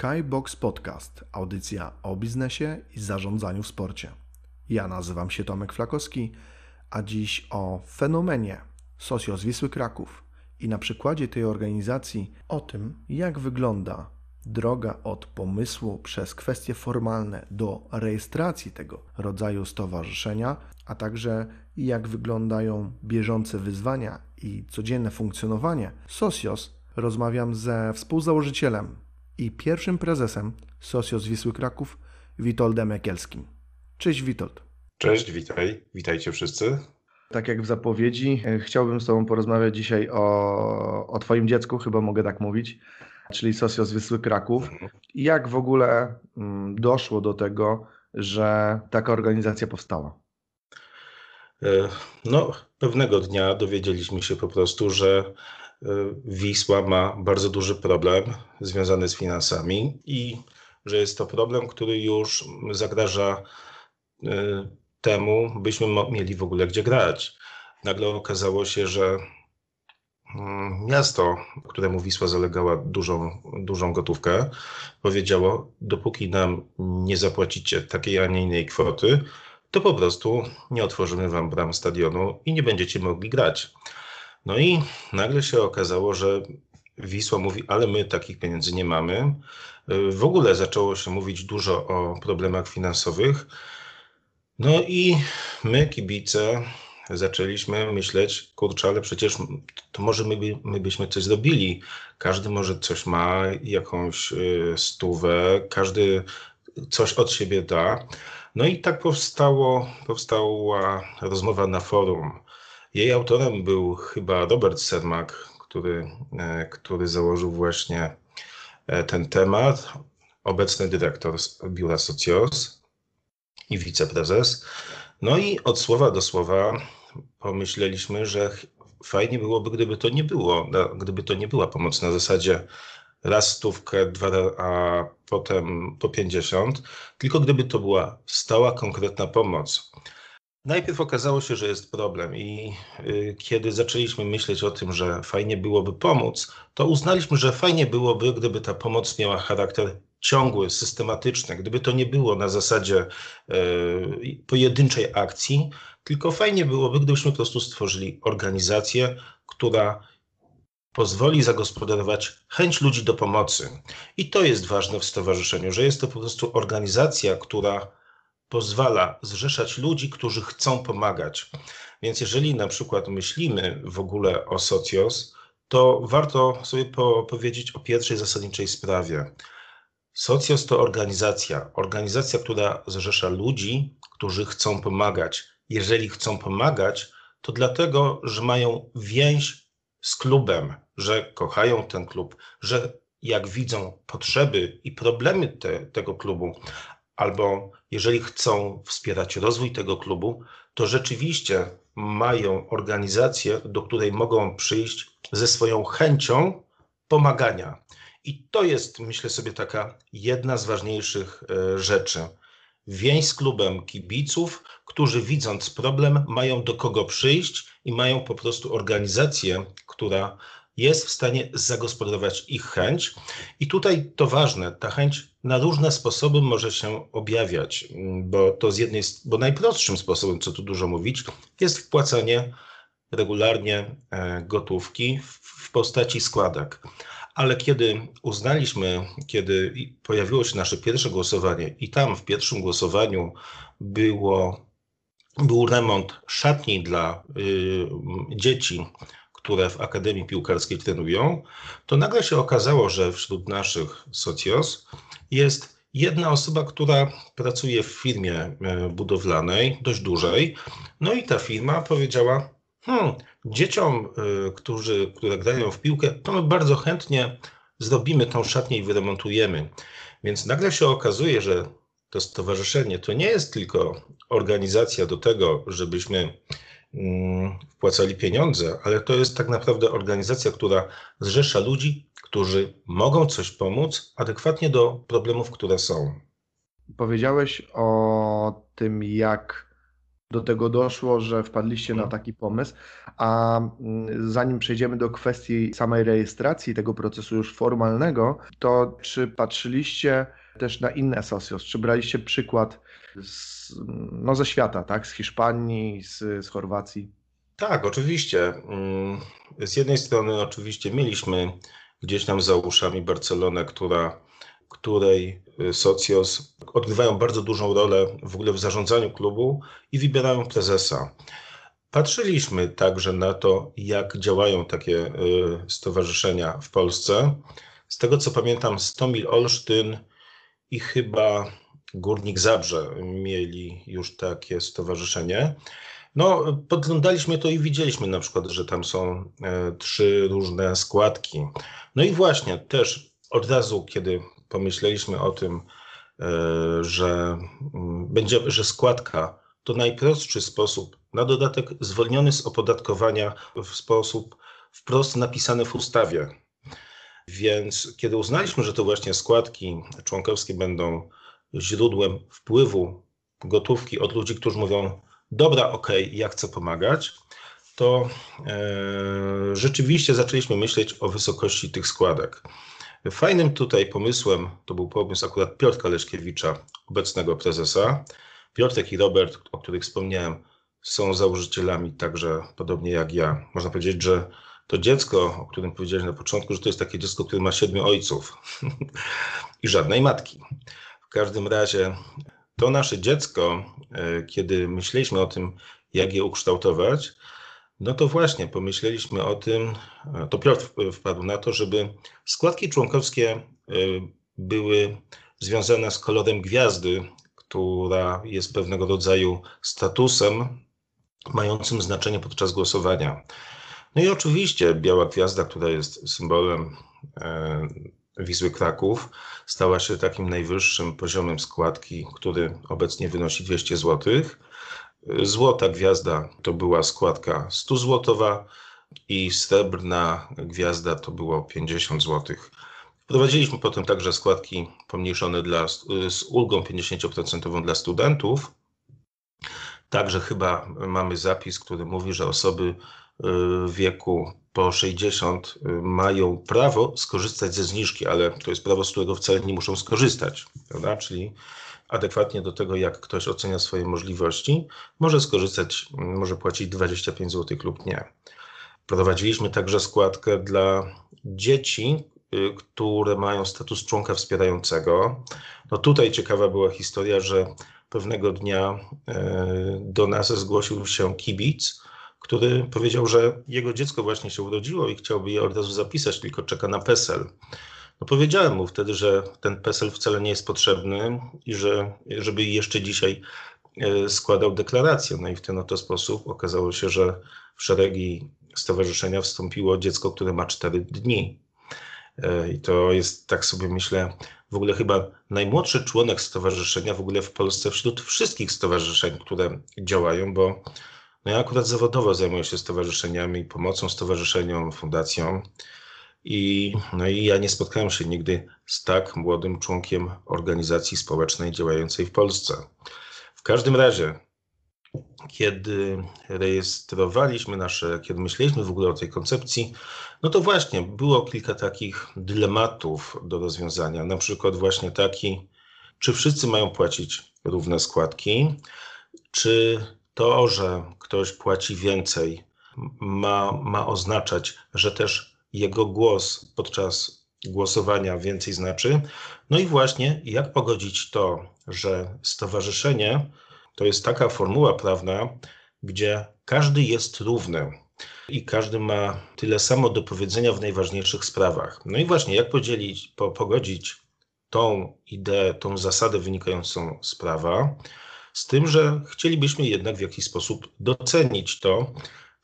Skybox Podcast, audycja o biznesie i zarządzaniu w sporcie. Ja nazywam się Tomek Flakowski, a dziś o fenomenie Socios Wisły Kraków i na przykładzie tej organizacji o tym, jak wygląda droga od pomysłu przez kwestie formalne do rejestracji tego rodzaju stowarzyszenia, a także jak wyglądają bieżące wyzwania i codzienne funkcjonowanie Socios, rozmawiam ze współzałożycielem i pierwszym prezesem Socios Wisły Kraków, Witoldem Jakielskim. Cześć Witold. Cześć, witaj, witajcie wszyscy. Tak jak w zapowiedzi, e, chciałbym z Tobą porozmawiać dzisiaj o, o Twoim dziecku, chyba mogę tak mówić, czyli Socios Wisły Kraków. Mhm. Jak w ogóle mm, doszło do tego, że taka organizacja powstała? E, no, pewnego dnia dowiedzieliśmy się po prostu, że Wisła ma bardzo duży problem związany z finansami i że jest to problem, który już zagraża temu, byśmy mieli w ogóle gdzie grać. Nagle okazało się, że mm, miasto, któremu Wisła zalegała dużą, dużą gotówkę, powiedziało: Dopóki nam nie zapłacicie takiej, a nie innej kwoty, to po prostu nie otworzymy wam bram stadionu i nie będziecie mogli grać. No i nagle się okazało, że Wisła mówi, ale my takich pieniędzy nie mamy. W ogóle zaczęło się mówić dużo o problemach finansowych. No i my, kibice, zaczęliśmy myśleć, kurczę, ale przecież to może my, my byśmy coś zrobili. Każdy może coś ma, jakąś y, stówę, każdy coś od siebie da. No i tak powstało, powstała rozmowa na forum. Jej autorem był chyba Robert Sermak, który, e, który założył właśnie e, ten temat. Obecny dyrektor biura Socios i wiceprezes. No i od słowa do słowa pomyśleliśmy, że fajnie byłoby, gdyby to nie było, gdyby to nie była pomoc na zasadzie raz stówkę, dwa, a potem po pięćdziesiąt, tylko gdyby to była stała, konkretna pomoc. Najpierw okazało się, że jest problem, i y, kiedy zaczęliśmy myśleć o tym, że fajnie byłoby pomóc, to uznaliśmy, że fajnie byłoby, gdyby ta pomoc miała charakter ciągły, systematyczny, gdyby to nie było na zasadzie e, pojedynczej akcji, tylko fajnie byłoby, gdybyśmy po prostu stworzyli organizację, która pozwoli zagospodarować chęć ludzi do pomocy. I to jest ważne w stowarzyszeniu, że jest to po prostu organizacja, która pozwala zrzeszać ludzi, którzy chcą pomagać. Więc jeżeli na przykład myślimy w ogóle o Socios, to warto sobie powiedzieć o pierwszej zasadniczej sprawie. Socios to organizacja, organizacja, która zrzesza ludzi, którzy chcą pomagać. Jeżeli chcą pomagać, to dlatego, że mają więź z klubem, że kochają ten klub, że jak widzą potrzeby i problemy te, tego klubu, albo jeżeli chcą wspierać rozwój tego klubu, to rzeczywiście mają organizację, do której mogą przyjść ze swoją chęcią pomagania. I to jest, myślę sobie, taka jedna z ważniejszych e, rzeczy. Więź z klubem kibiców, którzy widząc problem, mają do kogo przyjść i mają po prostu organizację, która jest w stanie zagospodarować ich chęć. I tutaj to ważne, ta chęć na różne sposoby może się objawiać, bo to z jednej, bo najprostszym sposobem, co tu dużo mówić, jest wpłacanie regularnie e, gotówki w postaci składek ale kiedy uznaliśmy, kiedy pojawiło się nasze pierwsze głosowanie i tam w pierwszym głosowaniu było, był remont szatni dla y, dzieci, które w Akademii Piłkarskiej trenują, to nagle się okazało, że wśród naszych socjos jest jedna osoba, która pracuje w firmie y, budowlanej, dość dużej, no i ta firma powiedziała, Hmm, dzieciom, y, którzy, które grają w piłkę, to my bardzo chętnie zrobimy tą szatnię i wyremontujemy. Więc nagle się okazuje, że to stowarzyszenie to nie jest tylko organizacja do tego, żebyśmy wpłacali pieniądze, ale to jest tak naprawdę organizacja, która zrzesza ludzi, którzy mogą coś pomóc adekwatnie do problemów, które są. Powiedziałeś o tym, jak do tego doszło, że wpadliście na taki pomysł. A mm, zanim przejdziemy do kwestii samej rejestracji tego procesu już formalnego, to czy patrzyliście też na inne socios? Czy braliście przykład z, no, ze świata, tak? Z Hiszpanii, z, z Chorwacji? Tak, oczywiście. Mm, z jednej strony oczywiście mieliśmy gdzieś tam za uszami Barcelonę, która, której y, Socios odgrywają bardzo dużą rolę w ogóle w zarządzaniu klubu i wybierają prezesa. Patrzyliśmy także na to, jak działają takie y, stowarzyszenia w Polsce. Z tego co pamiętam, Stomil Olsztyn i chyba Górnik Zabrze mieli już takie stowarzyszenie. No, podglądaliśmy to i widzieliśmy na przykład, że tam są e, trzy różne składki. No i właśnie też od razu, kiedy pomyśleliśmy o tym, e, że mm, będzie, że składka to najprostszy sposób, na dodatek zwolniony z opodatkowania w sposób wprost napisany w ustawie. Więc kiedy uznaliśmy, że to właśnie składki członkowskie będą źródłem wpływu gotówki od ludzi, którzy mówią, dobra, okej, ja chcę pomagać, to e, rzeczywiście zaczęliśmy myśleć o wysokości tych składek. Fajnym tutaj pomysłem, to był pomysł akurat Piotrka Leszkiewicza, obecnego prezesa. Piotrek i Robert, o których wspomniałem, są założycielami także podobnie jak ja. Można powiedzieć, że to dziecko, o którym powiedziałeś na początku, że to jest takie dziecko, które ma siedmiu ojców i żadnej matki. Każdym razie to nasze dziecko, e, kiedy myśleliśmy o tym, jak je ukształtować, no to właśnie pomyśleliśmy o tym, e, to Piotr wpadł na to, żeby składki członkowskie e, były związane z kolorem gwiazdy, która jest pewnego rodzaju statusem mającym znaczenie podczas głosowania. No i oczywiście biała gwiazda, która jest symbolem Wisły Kraków stała się takim najwyższym poziomem składki, który obecnie wynosi 200 zł. Złota gwiazda to była składka 100 złotowa i srebrna gwiazda to było 50 zł. Wprowadziliśmy potem także składki pomniejszone dla, z ulgą 50% dla studentów. Także chyba mamy zapis, który mówi, że osoby wieku po 60 y, mają prawo skorzystać ze zniżki, ale to jest prawo, z którego wcale nie muszą skorzystać, prawda? Czyli adekwatnie do tego, jak ktoś ocenia swoje możliwości, może skorzystać, może płacić 25 zł lub nie. Prowadziliśmy także składkę dla dzieci, y, które mają status członka wspierającego. No tutaj ciekawa była historia, że pewnego dnia y, do nas zgłosił się kibic, który powiedział, że jego dziecko właśnie się urodziło i chciałby je od razu zapisać, tylko czeka na PESEL. No powiedziałem mu wtedy, że ten PESEL wcale nie jest potrzebny i że żeby jeszcze dzisiaj e, składał deklarację. No i w ten oto sposób okazało się, że w szeregi stowarzyszenia wstąpiło dziecko, które ma 4 dni. E, I to jest, tak sobie myślę, w ogóle chyba najmłodszy członek stowarzyszenia w ogóle w Polsce wśród wszystkich stowarzyszeń, które działają, bo no ja akurat zawodowo zajmuję się stowarzyszeniami, pomocą stowarzyszeniom, fundacjom. I, no i ja nie spotkałem się nigdy z tak młodym członkiem organizacji społecznej działającej w Polsce. W każdym razie, kiedy rejestrowaliśmy nasze, kiedy myśleliśmy w ogóle o tej koncepcji, no to właśnie było kilka takich dylematów do rozwiązania. Na przykład właśnie taki, czy wszyscy mają płacić równe składki, czy to, że ktoś płaci więcej, ma, ma oznaczać, że też jego głos podczas głosowania więcej znaczy. No i właśnie, jak pogodzić to, że stowarzyszenie to jest taka formuła prawna, gdzie każdy jest równy i każdy ma tyle samo do powiedzenia w najważniejszych sprawach. No i właśnie, jak podzielić, po, pogodzić tą ideę, tą zasadę wynikającą z prawa z tym, że chcielibyśmy jednak w jakiś sposób docenić to,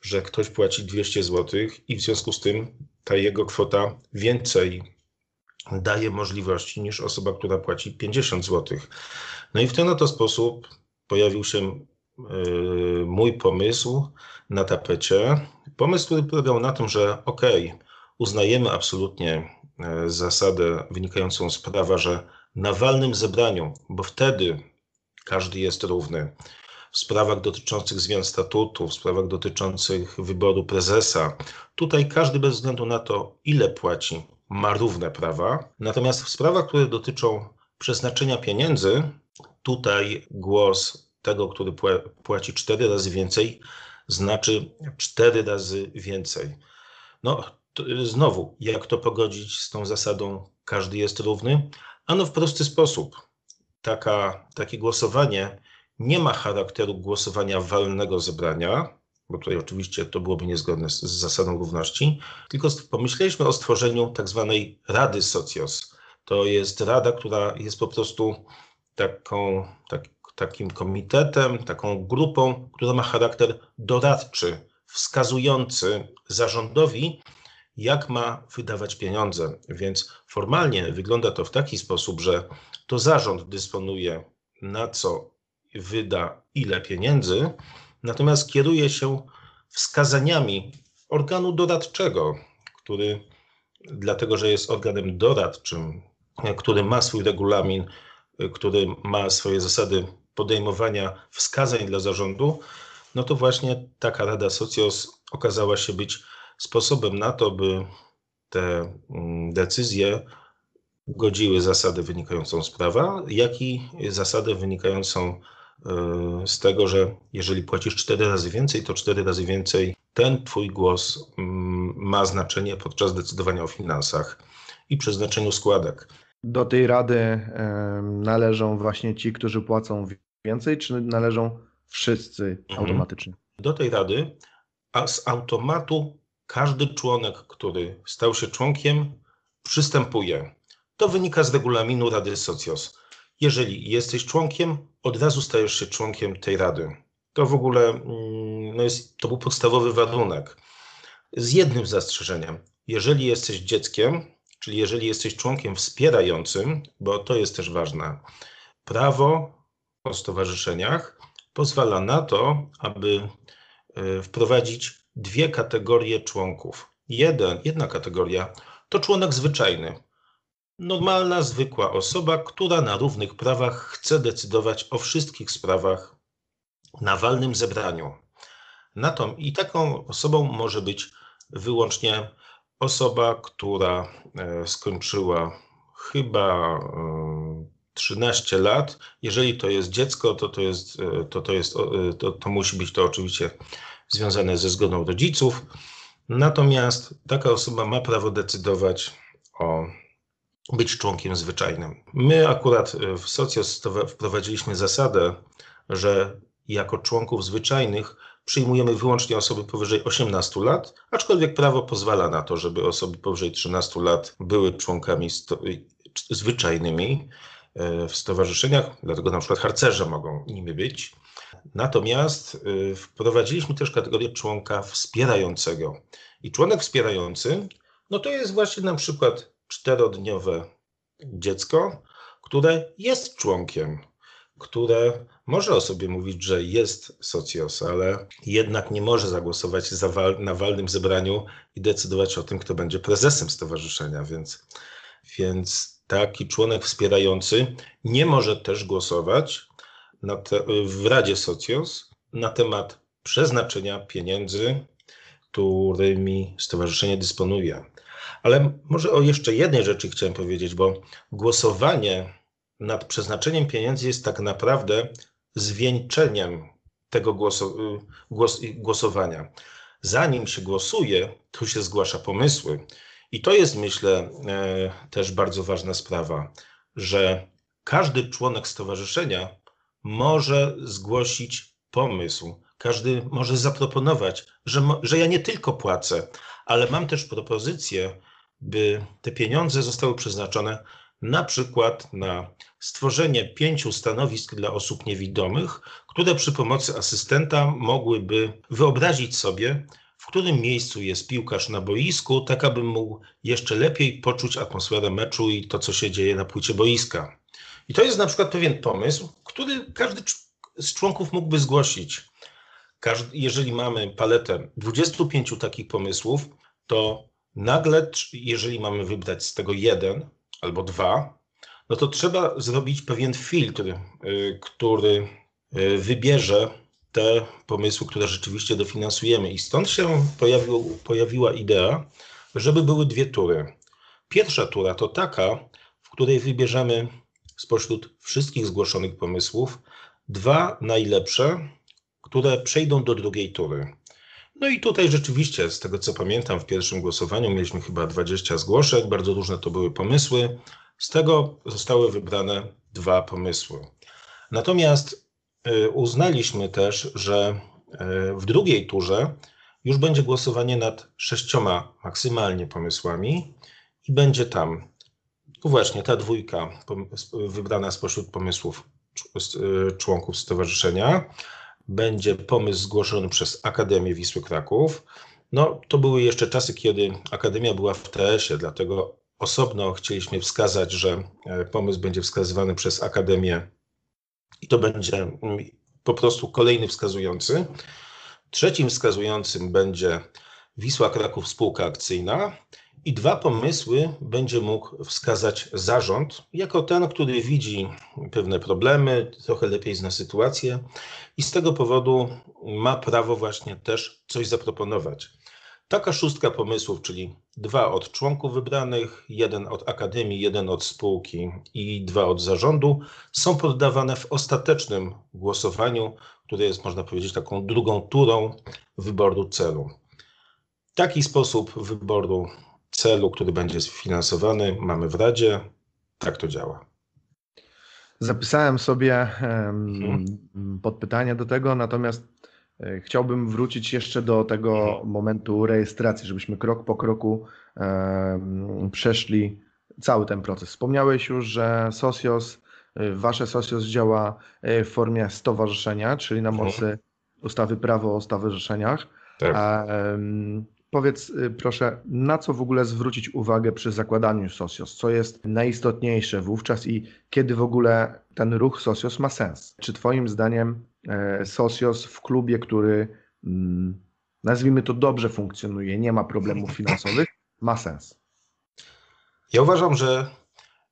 że ktoś płaci 200 zł i w związku z tym ta jego kwota więcej daje możliwości niż osoba, która płaci 50 zł. No i w ten oto sposób pojawił się yy, mój pomysł na tapecie. Pomysł, który polegał na tym, że ok, uznajemy absolutnie yy, zasadę wynikającą z prawa, że na walnym zebraniu, bo wtedy każdy jest równy. w sprawach dotyczących zmian statutu, w sprawach dotyczących wyboru prezesa. Tutaj każdy bez względu na to, ile płaci, ma równe prawa. Natomiast w sprawach, które dotyczą przeznaczenia pieniędzy, tutaj głos tego, który płaci cztery razy więcej, znaczy cztery razy więcej. No, znowu, jak to pogodzić z tą zasadą każdy jest równy? Ano w prosty sposób. Taka, takie głosowanie nie ma charakteru głosowania walnego zebrania, bo tutaj oczywiście to byłoby niezgodne z, z zasadą równości, tylko pomyśleliśmy o stworzeniu tak zwanej Rady Socios. To jest rada, która jest po prostu taką, tak, takim komitetem, taką grupą, która ma charakter doradczy, wskazujący zarządowi, jak ma wydawać pieniądze. Więc formalnie wygląda to w taki sposób, że to zarząd dysponuje na co wyda ile pieniędzy, natomiast kieruje się wskazaniami organu doradczego, który, dlatego że jest organem doradczym, który ma swój regulamin, który ma swoje zasady podejmowania wskazań dla zarządu, no to właśnie taka Rada Socios okazała się być sposobem na to, by te mm, decyzje godziły zasadę wynikającą z prawa, jak i zasadę wynikającą e, z tego, że jeżeli płacisz cztery razy więcej, to cztery razy więcej ten twój głos mm, ma znaczenie podczas decydowania o finansach i przeznaczeniu składek. Do tej rady należą właśnie ci, którzy płacą więcej, czy należą wszyscy mhm. automatycznie? Do tej rady, a z automatu każdy członek, który stał się członkiem, przystępuje. To wynika z regulaminu Rady Socios. Jeżeli jesteś członkiem, od razu stajesz się członkiem tej rady. To w ogóle mm, no jest, to był podstawowy warunek. Z jednym zastrzeżeniem. Jeżeli jesteś dzieckiem, czyli jeżeli jesteś członkiem wspierającym, bo to jest też ważne, prawo o stowarzyszeniach pozwala na to, aby e, wprowadzić dwie kategorie członków. Jeden, jedna kategoria to członek zwyczajny. Normalna, zwykła osoba, która na równych prawach chce decydować o wszystkich sprawach na walnym zebraniu. Na to, I taką osobą może być wyłącznie osoba, która e, skończyła chyba 13 e, lat. Jeżeli to jest dziecko, to to, jest, e, to, to, jest, to, to musi być to oczywiście związane ze zgodą rodziców. Natomiast taka osoba ma prawo decydować o być członkiem zwyczajnym. My akurat w Socjos wprowadziliśmy zasadę, że jako członków zwyczajnych przyjmujemy wyłącznie osoby powyżej 18 lat, aczkolwiek prawo pozwala na to, żeby osoby powyżej 13 lat były członkami zwyczajnymi e, w stowarzyszeniach, dlatego na przykład harcerze mogą nimi być. Natomiast wprowadziliśmy też kategorię członka wspierającego. I członek wspierający, no to jest właśnie na przykład czterodniowe dziecko, które jest członkiem, które może o sobie mówić, że jest socjos, ale jednak nie może zagłosować wal, na walnym zebraniu i decydować o tym, kto będzie prezesem stowarzyszenia. Więc, więc taki członek wspierający nie może też głosować te, w Radzie Socjos na temat przeznaczenia pieniędzy, którymi stowarzyszenie dysponuje. Ale może o jeszcze jednej rzeczy chciałem powiedzieć, bo głosowanie nad przeznaczeniem pieniędzy jest tak naprawdę zwieńczeniem tego głosu, głos, głosowania. Zanim się głosuje, to się zgłasza pomysły. I to jest, myślę, e, też bardzo ważna sprawa, że każdy członek stowarzyszenia może zgłosić pomysł, każdy może zaproponować, że, że ja nie tylko płacę, ale mam też propozycję, by te pieniądze zostały przeznaczone na przykład na stworzenie pięciu stanowisk dla osób niewidomych, które przy pomocy asystenta mogłyby wyobrazić sobie, w którym miejscu jest piłkarz na boisku, tak aby mógł jeszcze lepiej poczuć atmosferę meczu i to, co się dzieje na płycie boiska. I to jest na przykład pewien pomysł, który każdy z członków mógłby zgłosić. Jeżeli mamy paletę 25 takich pomysłów, to nagle, jeżeli mamy wybrać z tego jeden albo dwa, no to trzeba zrobić pewien filtr, y, który y, wybierze te pomysły, które rzeczywiście dofinansujemy. I stąd się pojawił, pojawiła idea, żeby były dwie tury. Pierwsza tura to taka, w której wybierzemy spośród wszystkich zgłoszonych pomysłów dwa najlepsze, które przejdą do drugiej tury. No i tutaj rzeczywiście, z tego co pamiętam, w pierwszym głosowaniu mieliśmy chyba 20 zgłoszeń, bardzo różne to były pomysły. Z tego zostały wybrane dwa pomysły. Natomiast y, uznaliśmy też, że y, w drugiej turze już będzie głosowanie nad sześcioma maksymalnie pomysłami i będzie tam właśnie ta dwójka wybrana spośród pomysłów y, członków stowarzyszenia będzie pomysł zgłoszony przez Akademię Wisły Kraków. No, to były jeszcze czasy, kiedy Akademia była w TS-ie, dlatego osobno chcieliśmy wskazać, że e, pomysł będzie wskazywany przez Akademię i to będzie mm, po prostu kolejny wskazujący. Trzecim wskazującym będzie Wisła Kraków Spółka Akcyjna i dwa pomysły będzie mógł wskazać zarząd, jako ten, który widzi pewne problemy, trochę lepiej zna sytuację i z tego powodu ma prawo właśnie też coś zaproponować. Taka szóstka pomysłów, czyli dwa od członków wybranych, jeden od akademii, jeden od spółki i dwa od zarządu, są poddawane w ostatecznym głosowaniu, które jest, można powiedzieć, taką drugą turą wyboru celu. Taki sposób wyboru celu, który będzie sfinansowany, mamy w Radzie. Tak to działa. Zapisałem sobie hmm. podpytania do tego, natomiast e, chciałbym wrócić jeszcze do tego hmm. momentu rejestracji, żebyśmy krok po kroku przeszli cały ten proces. Wspomniałeś już, że Socios, e, wasze Socios działa e, w formie stowarzyszenia, czyli na mhm. mocy ustawy prawo o stowarzyszeniach. Tak. Powiedz y, proszę, na co w ogóle zwrócić uwagę przy zakładaniu Socios? Co jest najistotniejsze wówczas i kiedy w ogóle ten ruch Socios ma sens? Czy Twoim zdaniem e, Socios w klubie, który mm, nazwijmy to dobrze funkcjonuje, nie ma problemów finansowych, ma sens? Ja uważam, że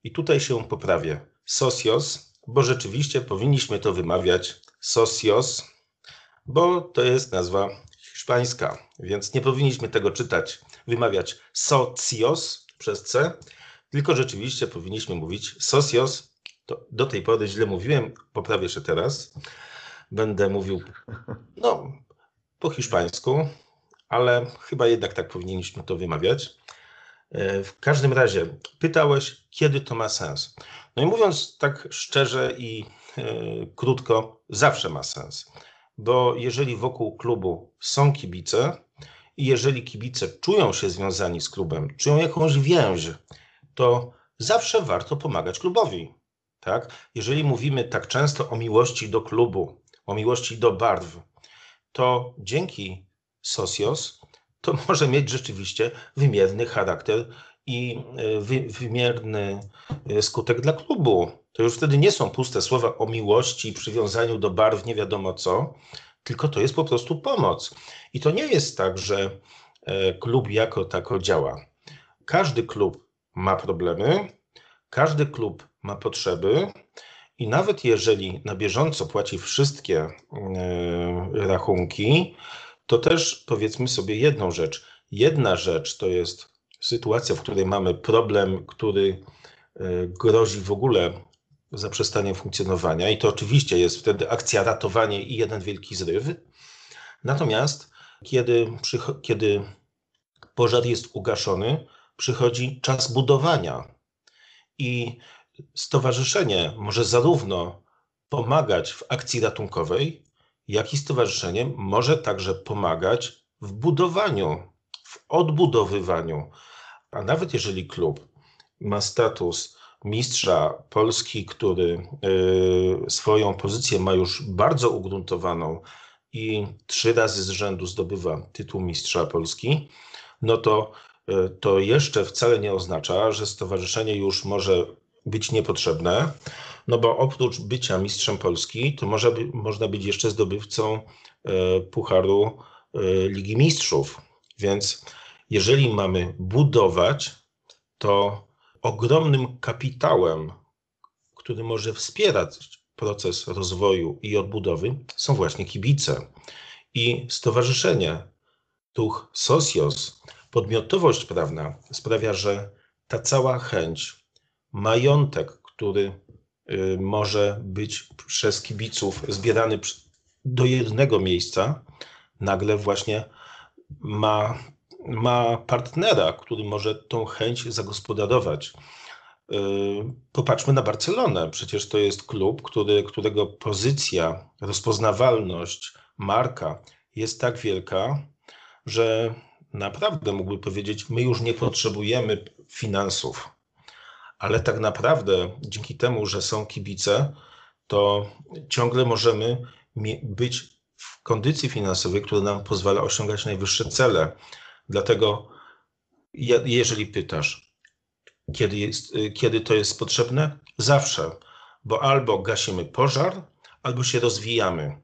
i tutaj się poprawię. Socios, bo rzeczywiście powinniśmy to wymawiać Socios, bo to jest nazwa hiszpańska, więc nie powinniśmy tego czytać, wymawiać socios przez C, tylko rzeczywiście powinniśmy mówić socios. To do tej pory źle mówiłem, poprawię się teraz. Będę mówił no, po hiszpańsku, ale chyba jednak tak powinniśmy to wymawiać. E, w każdym razie pytałeś, kiedy to ma sens. No i mówiąc tak szczerze i e, krótko, zawsze ma sens bo jeżeli wokół klubu są kibice i jeżeli kibice czują się związani z klubem, czują jakąś więź, to zawsze warto pomagać klubowi. Tak? Jeżeli mówimy tak często o miłości do klubu, o miłości do barw, to dzięki Socios to może mieć rzeczywiście wymierny charakter i e, wy, wymierny e, skutek dla klubu. To już wtedy nie są puste słowa o miłości, przywiązaniu do barw, nie wiadomo co, tylko to jest po prostu pomoc. I to nie jest tak, że e, klub jako tako działa. Każdy klub ma problemy, każdy klub ma potrzeby. I nawet jeżeli na bieżąco płaci wszystkie rachunki, to też powiedzmy sobie jedną rzecz. Jedna rzecz to jest sytuacja, w której mamy problem, który e, grozi w ogóle zaprzestaniem funkcjonowania, i to oczywiście jest wtedy akcja ratowanie i jeden wielki zryw. Natomiast kiedy, kiedy pożar jest ugaszony, przychodzi czas budowania. I stowarzyszenie może zarówno pomagać w akcji ratunkowej, jak i stowarzyszenie może także pomagać w budowaniu, w odbudowywaniu a nawet jeżeli klub ma status mistrza Polski, który y, swoją pozycję ma już bardzo ugruntowaną i trzy razy z rzędu zdobywa tytuł mistrza Polski, no to y, to jeszcze wcale nie oznacza, że stowarzyszenie już może być niepotrzebne, no bo oprócz bycia mistrzem Polski, to może można być jeszcze zdobywcą y, Pucharu Ligi Mistrzów. Więc jeżeli mamy budować, to ogromnym kapitałem, który może wspierać proces rozwoju i odbudowy są właśnie kibice. I stowarzyszenie, duch Socios, podmiotowość prawna sprawia, że ta cała chęć, majątek, który y, może być przez kibiców zbierany do jednego miejsca, nagle właśnie ma, ma partnera, który może tą chęć zagospodarować. Y, popatrzmy na Barcelonę. Przecież to jest klub, który, którego pozycja, rozpoznawalność, marka jest tak wielka, że naprawdę mógłby powiedzieć: My już nie potrzebujemy finansów. Ale tak naprawdę dzięki temu, że są kibice, to ciągle możemy być w kondycji finansowej, która nam pozwala osiągać najwyższe cele. Dlatego, jeżeli pytasz, kiedy, jest, kiedy to jest potrzebne? Zawsze, bo albo gasimy pożar, albo się rozwijamy.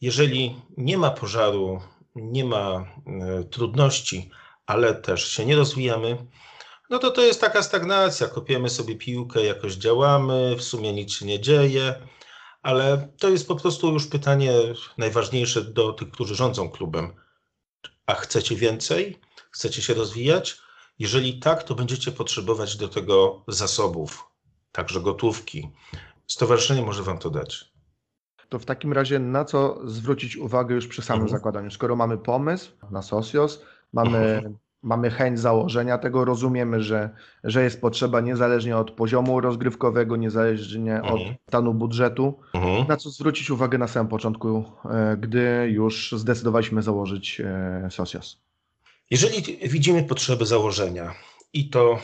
Jeżeli nie ma pożaru, nie ma e, trudności, ale też się nie rozwijamy, no to to jest taka stagnacja. Kopiemy sobie piłkę, jakoś działamy, w sumie nic się nie dzieje, ale to jest po prostu już pytanie najważniejsze do tych, którzy rządzą klubem. A chcecie więcej? Chcecie się rozwijać? Jeżeli tak, to będziecie potrzebować do tego zasobów, także gotówki. Stowarzyszenie może Wam to dać. To w takim razie na co zwrócić uwagę już przy samym mhm. zakładaniu? Skoro mamy pomysł na Socios, mamy mhm mamy chęć założenia tego, rozumiemy, że, że jest potrzeba niezależnie od poziomu rozgrywkowego, niezależnie mhm. od stanu budżetu. Mhm. Na co zwrócić uwagę na samym początku, e, gdy już zdecydowaliśmy założyć e, Socios? Jeżeli widzimy potrzeby założenia i to,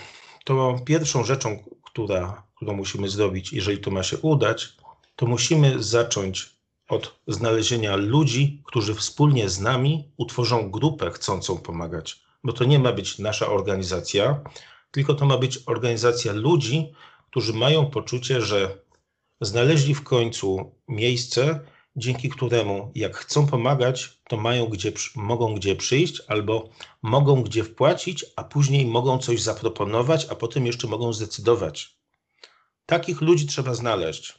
to pierwszą rzeczą, która, którą musimy zrobić, jeżeli to ma się udać, to musimy zacząć od znalezienia ludzi, którzy wspólnie z nami utworzą grupę chcącą pomagać. Bo to nie ma być nasza organizacja, tylko to ma być organizacja ludzi, którzy mają poczucie, że znaleźli w końcu miejsce, dzięki któremu jak chcą pomagać, to mają gdzie, mogą gdzie przyjść albo mogą gdzie wpłacić, a później mogą coś zaproponować, a potem jeszcze mogą zdecydować. Takich ludzi trzeba znaleźć.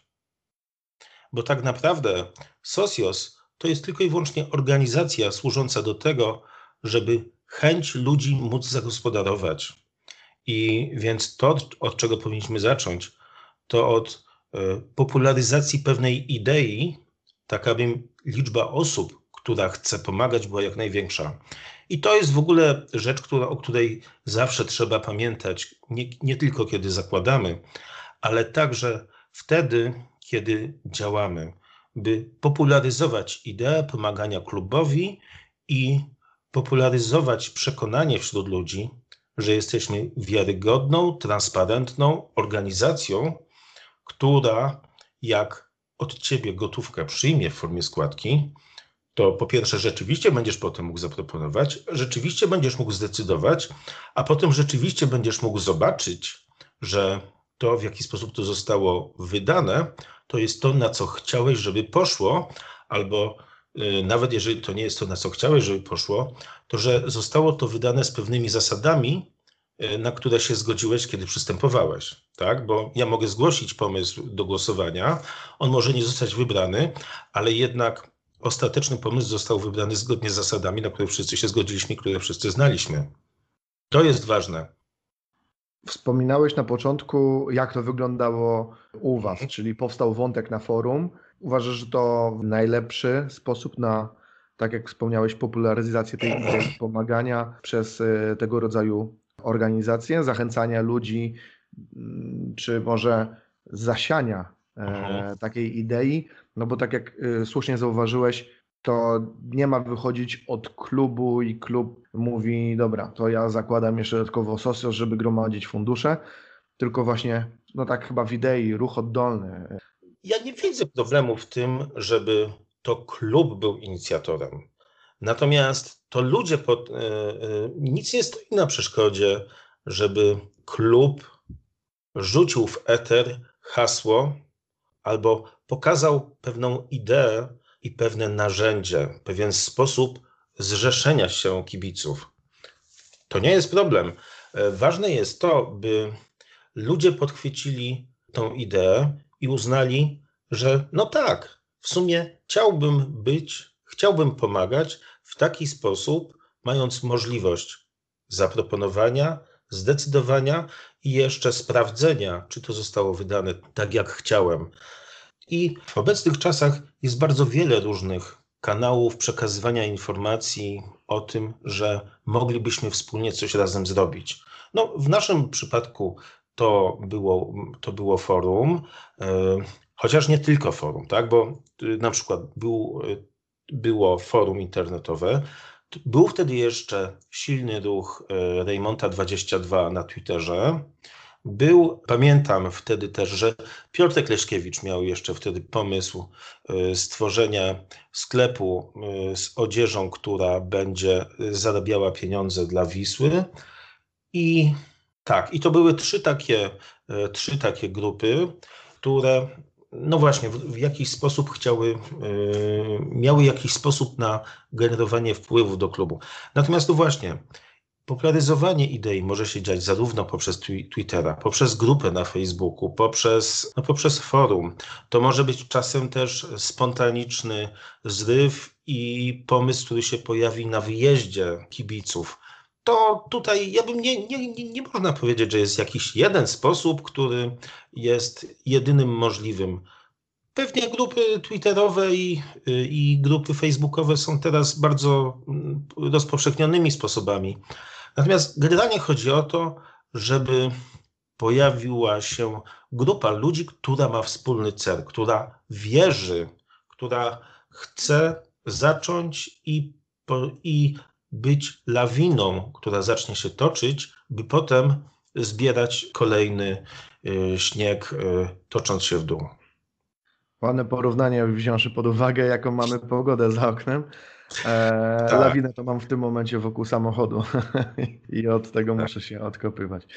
Bo tak naprawdę Socios to jest tylko i wyłącznie organizacja służąca do tego, żeby chęć ludzi móc zagospodarować. I więc to, od czego powinniśmy zacząć, to od e, popularyzacji pewnej idei, tak aby liczba osób, która chce pomagać, była jak największa. I to jest w ogóle rzecz, która, o której zawsze trzeba pamiętać, nie, nie tylko kiedy zakładamy, ale także wtedy, kiedy działamy, by popularyzować ideę pomagania klubowi i popularyzować przekonanie wśród ludzi, że jesteśmy wiarygodną, transparentną organizacją, która jak od ciebie gotówkę przyjmie w formie składki, to po pierwsze rzeczywiście będziesz potem mógł zaproponować, rzeczywiście będziesz mógł zdecydować, a potem rzeczywiście będziesz mógł zobaczyć, że to, w jaki sposób to zostało wydane, to jest to, na co chciałeś, żeby poszło, albo Y, nawet jeżeli to nie jest to, na co chciałeś, żeby poszło, to że zostało to wydane z pewnymi zasadami, na które się zgodziłeś, kiedy przystępowałeś. Tak? Bo ja mogę zgłosić pomysł do głosowania, on może nie zostać wybrany, ale jednak ostateczny pomysł został wybrany zgodnie z zasadami, na które wszyscy się zgodziliśmy, które wszyscy znaliśmy. To jest ważne. Wspominałeś na początku, jak to wyglądało u Was, czyli powstał wątek na forum Uważasz, że to najlepszy sposób na, tak jak wspomniałeś, popularyzację tej idei pomagania przez e, tego rodzaju organizacje, zachęcania ludzi, mm, czy może zasiania e, takiej idei, no bo tak jak e, słusznie zauważyłeś, to nie ma wychodzić od klubu i klub mówi, dobra, to ja zakładam jeszcze dodatkowo socjal, żeby gromadzić fundusze, tylko właśnie, no tak chyba w idei, ruch oddolny, ja nie widzę problemu w tym, żeby to klub był inicjatorem. Natomiast to ludzie, pod, e, e, nic nie stoi na przeszkodzie, żeby klub rzucił w eter hasło albo pokazał pewną ideę i pewne narzędzie, pewien sposób zrzeszenia się kibiców. To nie jest problem. E, ważne jest to, by ludzie podchwycili tą ideę i uznali, że no tak, w sumie chciałbym być, chciałbym pomagać w taki sposób, mając możliwość zaproponowania, zdecydowania i jeszcze sprawdzenia, czy to zostało wydane tak, jak chciałem. I w obecnych czasach jest bardzo wiele różnych kanałów przekazywania informacji o tym, że moglibyśmy wspólnie coś razem zrobić. No, w naszym przypadku to było, to było forum, e, chociaż nie tylko forum, tak? bo y, na przykład był, y, było forum internetowe, był wtedy jeszcze silny ruch e, Raymonta 22 na Twitterze. Był, pamiętam wtedy też, że Piotr Leśkiewicz miał jeszcze wtedy pomysł e, stworzenia sklepu e, z odzieżą, która będzie zarabiała pieniądze dla Wisły. I tak, i to były trzy takie, trzy takie grupy, które no właśnie, w, w, jakiś sposób chciały, yy, miały jakiś sposób na generowanie wpływów do klubu. Natomiast no właśnie, popularyzowanie idei może się dziać zarówno poprzez Twittera, poprzez grupę na Facebooku, poprzez, no poprzez forum. To może być czasem też spontaniczny zryw i pomysł, który się pojawi na wyjeździe kibiców to tutaj ja bym nie, nie, nie, nie można powiedzieć, że jest jakiś jeden sposób, który jest jedynym możliwym. Pewnie grupy Twitterowe i, i grupy Facebookowe są teraz bardzo mm, rozpowszechnionymi sposobami. Natomiast generalnie chodzi o to, żeby pojawiła się grupa ludzi, która ma wspólny cel, która wierzy, która chce zacząć i, i być lawiną, która zacznie się toczyć, by potem zbierać kolejny y, śnieg, y, tocząc się w dół. Ładne porównanie, wziąwszy pod uwagę, jaką mamy pogodę za oknem. E, tak. Lawinę to mam w tym momencie wokół samochodu i od tego tak. muszę się odkopywać.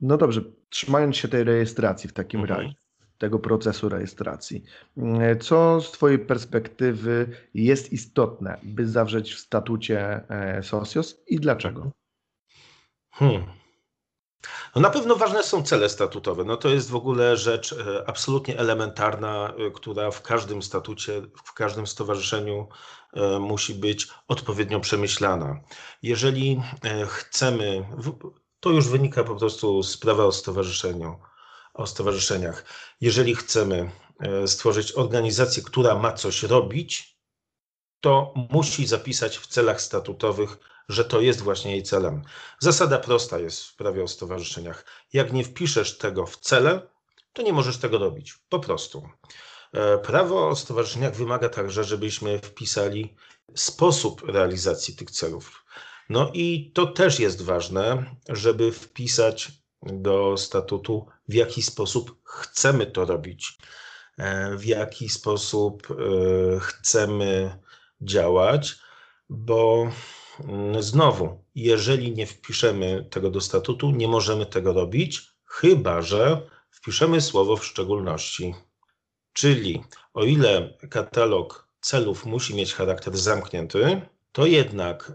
no dobrze, trzymając się tej rejestracji w takim mhm. razie tego procesu rejestracji. Co z Twojej perspektywy jest istotne, by zawrzeć w statucie e, SOSIOS i dlaczego? Hmm. No na pewno ważne są cele statutowe. No to jest w ogóle rzecz e, absolutnie elementarna, e, która w każdym statucie, w każdym stowarzyszeniu musi być odpowiednio przemyślana. Jeżeli chcemy, to już wynika po prostu z prawa o stowarzyszeniu, o stowarzyszeniach. Jeżeli chcemy e, stworzyć organizację, która ma coś robić, to musi zapisać w celach statutowych, że to jest właśnie jej celem. Zasada prosta jest w prawie o stowarzyszeniach. Jak nie wpiszesz tego w cele, to nie możesz tego robić. Po prostu. E, prawo o stowarzyszeniach wymaga także, żebyśmy wpisali sposób realizacji tych celów. No i to też jest ważne, żeby wpisać do statutu, w jaki sposób chcemy to robić, e, w jaki sposób e, chcemy działać, bo mm, znowu, jeżeli nie wpiszemy tego do statutu, nie możemy tego robić, chyba że wpiszemy słowo w szczególności. Czyli o ile katalog celów musi mieć charakter zamknięty, to jednak e,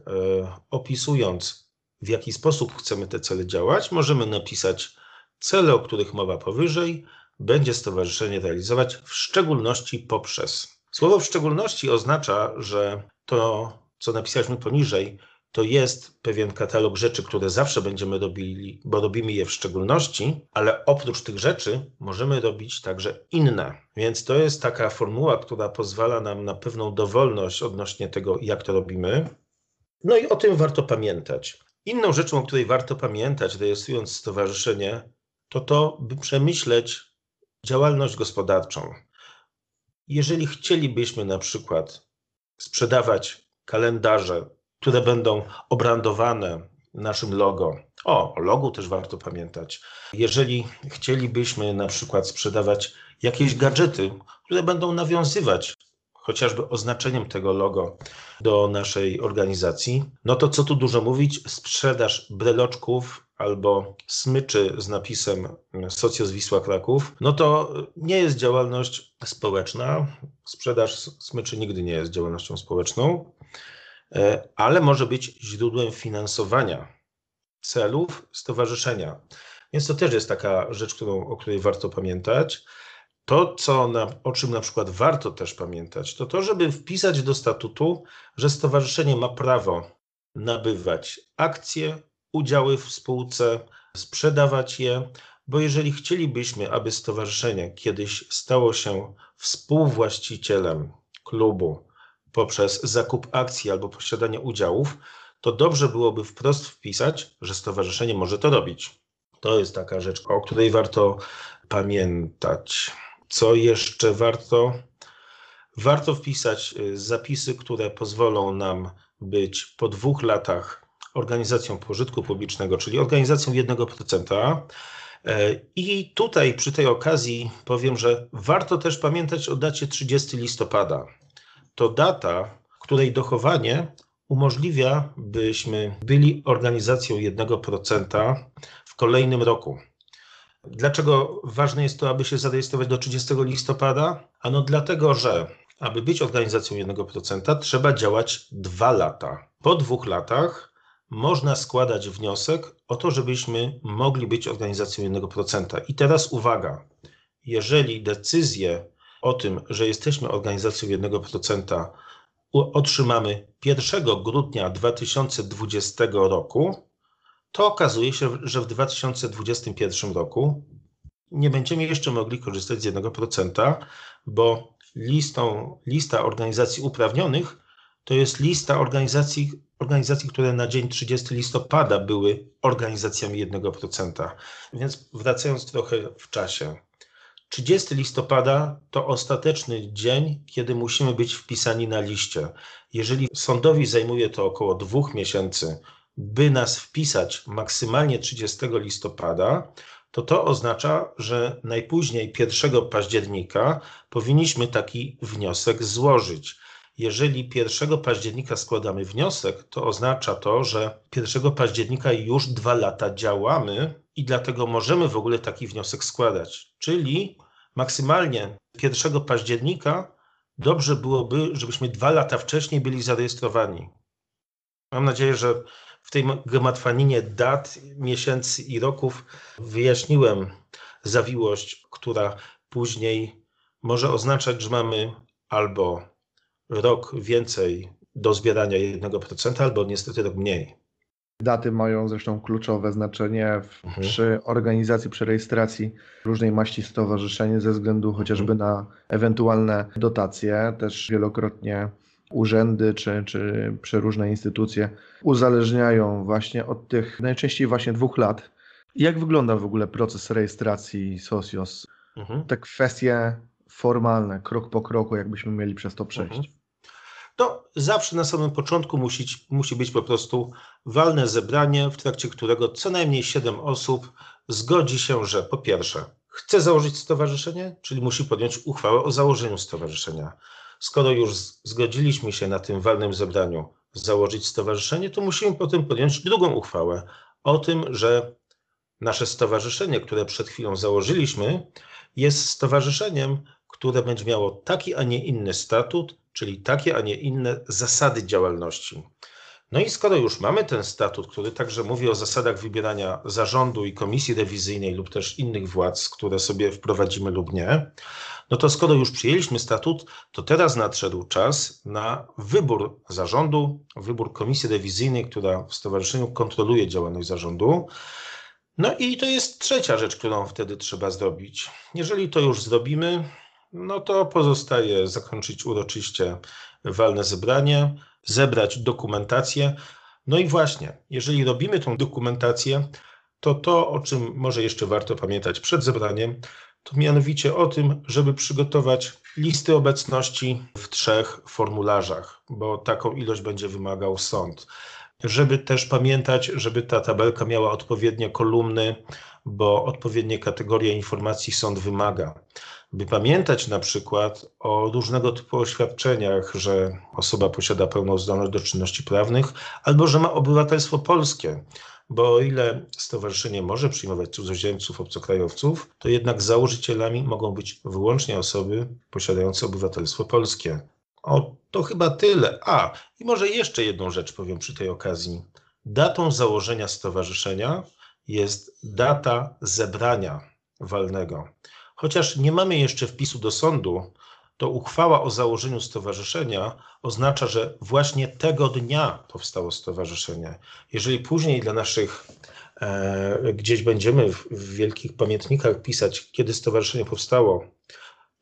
opisując w jaki sposób chcemy te cele działać, możemy napisać cele, o których mowa powyżej, będzie stowarzyszenie realizować w szczególności poprzez. Słowo w szczególności oznacza, że to, co napisaliśmy poniżej, to jest pewien katalog rzeczy, które zawsze będziemy robili, bo robimy je w szczególności, ale oprócz tych rzeczy możemy robić także inne. Więc to jest taka formuła, która pozwala nam na pewną dowolność odnośnie tego, jak to robimy. No i o tym warto pamiętać. Inną rzeczą, o której warto pamiętać, rejestrując stowarzyszenie, to to, by przemyśleć działalność gospodarczą. Jeżeli chcielibyśmy na przykład sprzedawać kalendarze, które będą obrandowane naszym logo, o, o logu też warto pamiętać. Jeżeli chcielibyśmy na przykład sprzedawać jakieś gadżety, które będą nawiązywać chociażby oznaczeniem tego logo do naszej organizacji, no to co tu dużo mówić, sprzedaż breloczków albo smyczy z napisem Socjos Wisła Kraków, no to nie jest działalność społeczna. Sprzedaż smyczy nigdy nie jest działalnością społeczną, e, ale może być źródłem finansowania celów stowarzyszenia. Więc to też jest taka rzecz, którą, o której warto pamiętać. To, co na, o czym na przykład warto też pamiętać, to to, żeby wpisać do statutu, że stowarzyszenie ma prawo nabywać akcje, udziały w spółce, sprzedawać je, bo jeżeli chcielibyśmy, aby stowarzyszenie kiedyś stało się współwłaścicielem klubu poprzez zakup akcji albo posiadanie udziałów, to dobrze byłoby wprost wpisać, że stowarzyszenie może to robić. To jest taka rzecz, o której warto pamiętać. Co jeszcze warto? Warto wpisać y, zapisy, które pozwolą nam być po dwóch latach organizacją pożytku publicznego, czyli organizacją 1%. E, I tutaj przy tej okazji powiem, że warto też pamiętać o dacie 30 listopada. To data, której dochowanie umożliwia, byśmy byli organizacją 1% w kolejnym roku. Dlaczego ważne jest to, aby się zarejestrować do 30 listopada? Ano dlatego, że aby być organizacją 1%, trzeba działać dwa lata. Po dwóch latach można składać wniosek o to, żebyśmy mogli być organizacją 1%. I teraz uwaga, jeżeli decyzję o tym, że jesteśmy organizacją 1%, otrzymamy 1 grudnia 2020 roku, to okazuje się, że w 2021 roku nie będziemy jeszcze mogli korzystać z 1%, bo listą, lista organizacji uprawnionych to jest lista organizacji, organizacji, które na dzień 30 listopada były organizacjami 1%. Więc wracając trochę w czasie. 30 listopada to ostateczny dzień, kiedy musimy być wpisani na liście. Jeżeli sądowi zajmuje to około dwóch miesięcy, by nas wpisać maksymalnie 30 listopada, to to oznacza, że najpóźniej 1 października powinniśmy taki wniosek złożyć. Jeżeli 1 października składamy wniosek, to oznacza to, że 1 października już dwa lata działamy i dlatego możemy w ogóle taki wniosek składać. Czyli maksymalnie 1 października dobrze byłoby, żebyśmy dwa lata wcześniej byli zarejestrowani. Mam nadzieję, że tej gmatwaninie dat, miesięcy i roków wyjaśniłem zawiłość, która później może oznaczać, że mamy albo rok więcej do zbierania 1%, albo niestety rok mniej. Daty mają zresztą kluczowe znaczenie w, mhm. przy organizacji, przy rejestracji różnej maści stowarzyszeń ze względu chociażby mhm. na ewentualne dotacje. Też wielokrotnie urzędy czy, czy przeróżne instytucje uzależniają właśnie od tych najczęściej właśnie dwóch lat. Jak wygląda w ogóle proces rejestracji SOSIOS? Mhm. Te kwestie formalne, krok po kroku, jakbyśmy mieli przez to przejść. Mhm. To zawsze na samym początku musi, musi być po prostu walne zebranie, w trakcie którego co najmniej 7 osób zgodzi się, że po pierwsze chce założyć stowarzyszenie, czyli musi podjąć uchwałę o założeniu stowarzyszenia. Skoro już zgodziliśmy się na tym walnym zebraniu założyć stowarzyszenie, to musimy potem podjąć drugą uchwałę o tym, że nasze stowarzyszenie, które przed chwilą założyliśmy, jest stowarzyszeniem, które będzie miało taki, a nie inny statut, czyli takie, a nie inne zasady działalności. No i skoro już mamy ten statut, który także mówi o zasadach wybierania zarządu i komisji rewizyjnej lub też innych władz, które sobie wprowadzimy lub nie, no to skoro już przyjęliśmy statut, to teraz nadszedł czas na wybór zarządu, wybór komisji rewizyjnej, która w stowarzyszeniu kontroluje działalność zarządu. No i to jest trzecia rzecz, którą wtedy trzeba zrobić. Jeżeli to już zrobimy, no to pozostaje zakończyć uroczyście walne zebranie, zebrać dokumentację. No i właśnie, jeżeli robimy tą dokumentację, to to, o czym może jeszcze warto pamiętać przed zebraniem, to mianowicie o tym, żeby przygotować listy obecności w trzech formularzach, bo taką ilość będzie wymagał sąd. Żeby też pamiętać, żeby ta tabelka miała odpowiednie kolumny, bo odpowiednie kategorie informacji sąd wymaga. By pamiętać na przykład o różnego typu oświadczeniach, że osoba posiada pełną zdolność do czynności prawnych albo że ma obywatelstwo polskie bo o ile stowarzyszenie może przyjmować cudzoziemców, obcokrajowców, to jednak założycielami mogą być wyłącznie osoby posiadające obywatelstwo polskie. O, to chyba tyle. A, i może jeszcze jedną rzecz powiem przy tej okazji. Datą założenia stowarzyszenia jest data zebrania walnego. chociaż nie mamy jeszcze wpisu do sądu, to uchwała o założeniu stowarzyszenia oznacza, że właśnie tego dnia powstało stowarzyszenie. Jeżeli później dla naszych e, gdzieś będziemy w, w wielkich pamiętnikach pisać, kiedy stowarzyszenie powstało,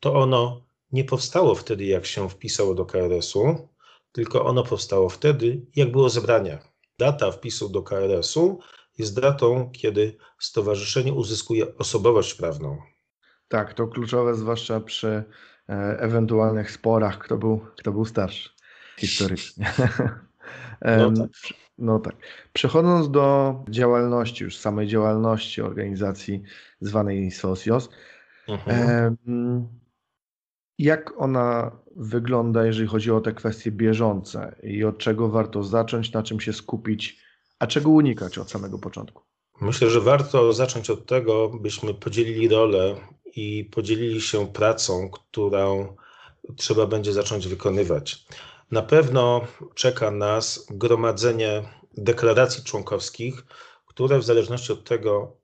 to ono nie powstało wtedy, jak się wpisało do KRS-u, tylko ono powstało wtedy, jak było zebranie. Data wpisu do KRS-u jest datą, kiedy stowarzyszenie uzyskuje osobowość prawną. Tak, to kluczowe, zwłaszcza przy ewentualnych sporach, kto był, kto był starszy historycznie. no, tak. no tak. Przechodząc do działalności, już samej działalności organizacji zwanej Socios, mhm. jak ona wygląda, jeżeli chodzi o te kwestie bieżące i od czego warto zacząć, na czym się skupić, a czego unikać od samego początku? Myślę, że warto zacząć od tego, byśmy podzielili rolę i podzielili się pracą, którą trzeba będzie zacząć wykonywać. Na pewno czeka nas gromadzenie deklaracji członkowskich, które w zależności od tego,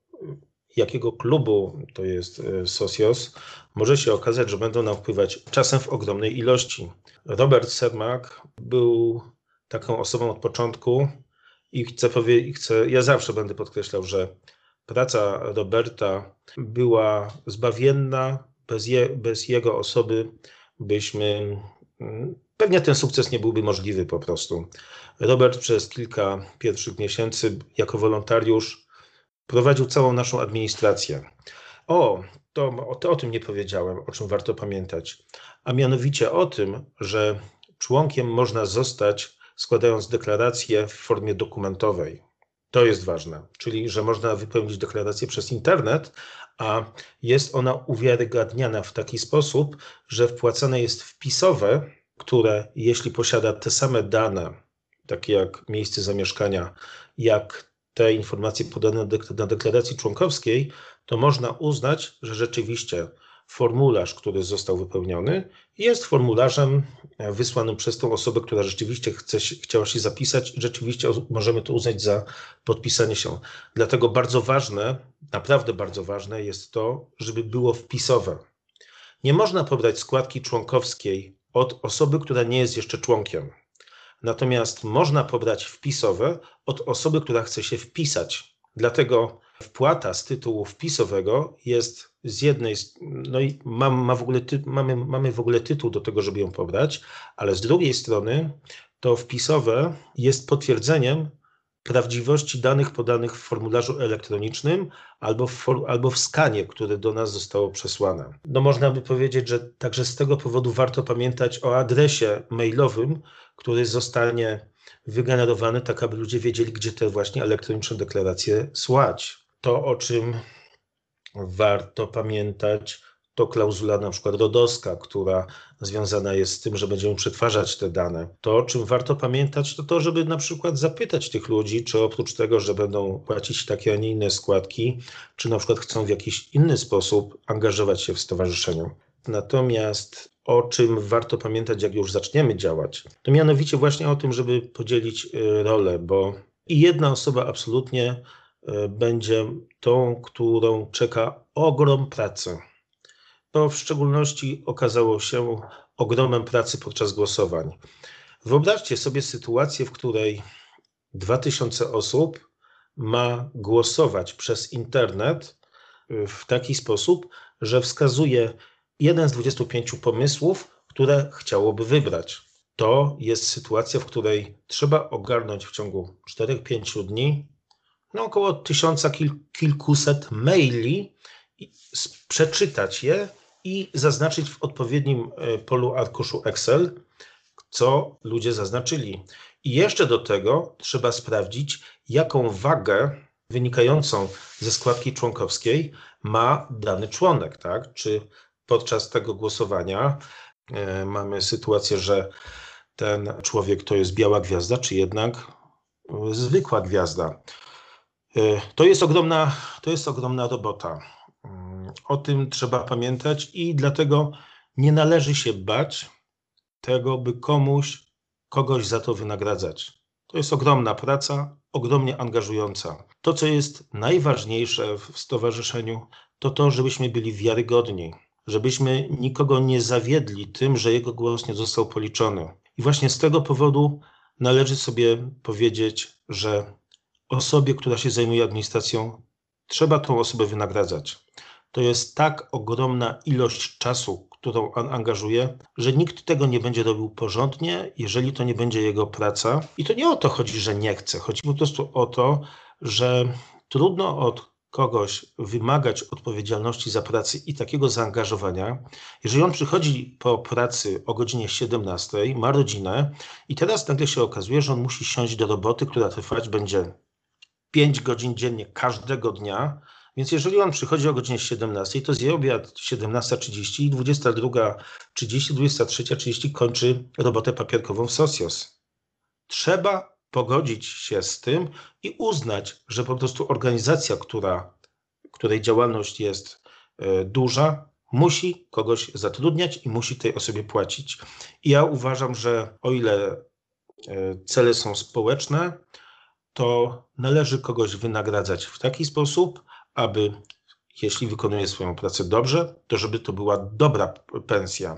jakiego klubu to jest e, Socios, może się okazać, że będą nam wpływać czasem w ogromnej ilości. Robert Sermak był taką osobą od początku i chcę powiedzieć, chcę, ja zawsze będę podkreślał, że praca Roberta była zbawienna. Bez, je, bez jego osoby byśmy mm, pewnie ten sukces nie byłby możliwy po prostu. Robert przez kilka pierwszych miesięcy jako wolontariusz prowadził całą naszą administrację. O, to, to o tym nie powiedziałem, o czym warto pamiętać. A mianowicie o tym, że członkiem można zostać składając deklarację w formie dokumentowej. To jest ważne, czyli że można wypełnić deklarację przez internet, a jest ona uwiarygadniana w taki sposób, że wpłacane jest wpisowe, które jeśli posiada te same dane, takie jak miejsce zamieszkania, jak te informacje podane na deklaracji członkowskiej, to można uznać, że rzeczywiście formularz, który został wypełniony, jest formularzem e, wysłanym przez tą osobę, która rzeczywiście chce, chciała się zapisać rzeczywiście możemy to uznać za podpisanie się. Dlatego bardzo ważne, naprawdę bardzo ważne jest to, żeby było wpisowe. Nie można pobrać składki członkowskiej od osoby, która nie jest jeszcze członkiem. Natomiast można pobrać wpisowe od osoby, która chce się wpisać. Dlatego wpłata z tytułu wpisowego jest z jednej, no i mam, ma w ogóle ty, mamy, mamy w ogóle tytuł do tego, żeby ją pobrać, ale z drugiej strony to wpisowe jest potwierdzeniem prawdziwości danych podanych w formularzu elektronicznym albo w, albo w skanie, które do nas zostało przesłane. No można by powiedzieć, że także z tego powodu warto pamiętać o adresie mailowym, który zostanie wygenerowany, tak aby ludzie wiedzieli, gdzie te właśnie elektroniczne deklaracje słać. To, o czym warto pamiętać, to klauzula na przykład rodowska, która związana jest z tym, że będziemy przetwarzać te dane. To, o czym warto pamiętać, to to, żeby na przykład zapytać tych ludzi, czy oprócz tego, że będą płacić takie, a nie inne składki, czy na przykład chcą w jakiś inny sposób angażować się w stowarzyszeniu. Natomiast o czym warto pamiętać, jak już zaczniemy działać, to mianowicie właśnie o tym, żeby podzielić y, rolę, bo i jedna osoba absolutnie będzie tą, którą czeka ogrom pracy. To w szczególności okazało się ogromem pracy podczas głosowań. Wyobraźcie sobie sytuację, w której 2000 osób ma głosować przez internet y, w taki sposób, że wskazuje jeden z 25 pomysłów, które chciałoby wybrać. To jest sytuacja, w której trzeba ogarnąć w ciągu 4-5 dni no około tysiąca kil, kilkuset maili, przeczytać je i zaznaczyć w odpowiednim e, polu arkuszu Excel, co ludzie zaznaczyli. I jeszcze do tego trzeba sprawdzić, jaką wagę wynikającą ze składki członkowskiej ma dany członek, tak? Czy podczas tego głosowania e, mamy sytuację, że ten człowiek to jest biała gwiazda, czy jednak e, zwykła gwiazda. E, to jest ogromna, to jest ogromna robota. Mm, o tym trzeba pamiętać i dlatego nie należy się bać tego, by komuś, kogoś za to wynagradzać. To jest ogromna praca, ogromnie angażująca. To, co jest najważniejsze w stowarzyszeniu, to to, żebyśmy byli wiarygodni, żebyśmy nikogo nie zawiedli tym, że jego głos nie został policzony. I właśnie z tego powodu należy sobie powiedzieć, że osobie, która się zajmuje administracją, trzeba tą osobę wynagradzać. To jest tak ogromna ilość czasu, którą angażuje, że nikt tego nie będzie robił porządnie, jeżeli to nie będzie jego praca. I to nie o to chodzi, że nie chce. Chodzi po prostu o to, że trudno od kogoś wymagać odpowiedzialności za pracę i takiego zaangażowania, jeżeli on przychodzi po pracy o godzinie 17, ma rodzinę i teraz nagle się okazuje, że on musi siąść do roboty, która trwać będzie 5 godzin dziennie każdego dnia, więc jeżeli on przychodzi o godzinie 17, to zje obiad 17.30 i 22.30, 23.30 kończy robotę papierkową w Socios. Trzeba pogodzić się z tym i uznać, że po prostu organizacja, która, której działalność jest e, duża, musi kogoś zatrudniać i musi tej osobie płacić. I ja uważam, że o ile e, cele są społeczne, to należy kogoś wynagradzać w taki sposób, aby jeśli wykonuje swoją pracę dobrze, to żeby to była dobra pensja.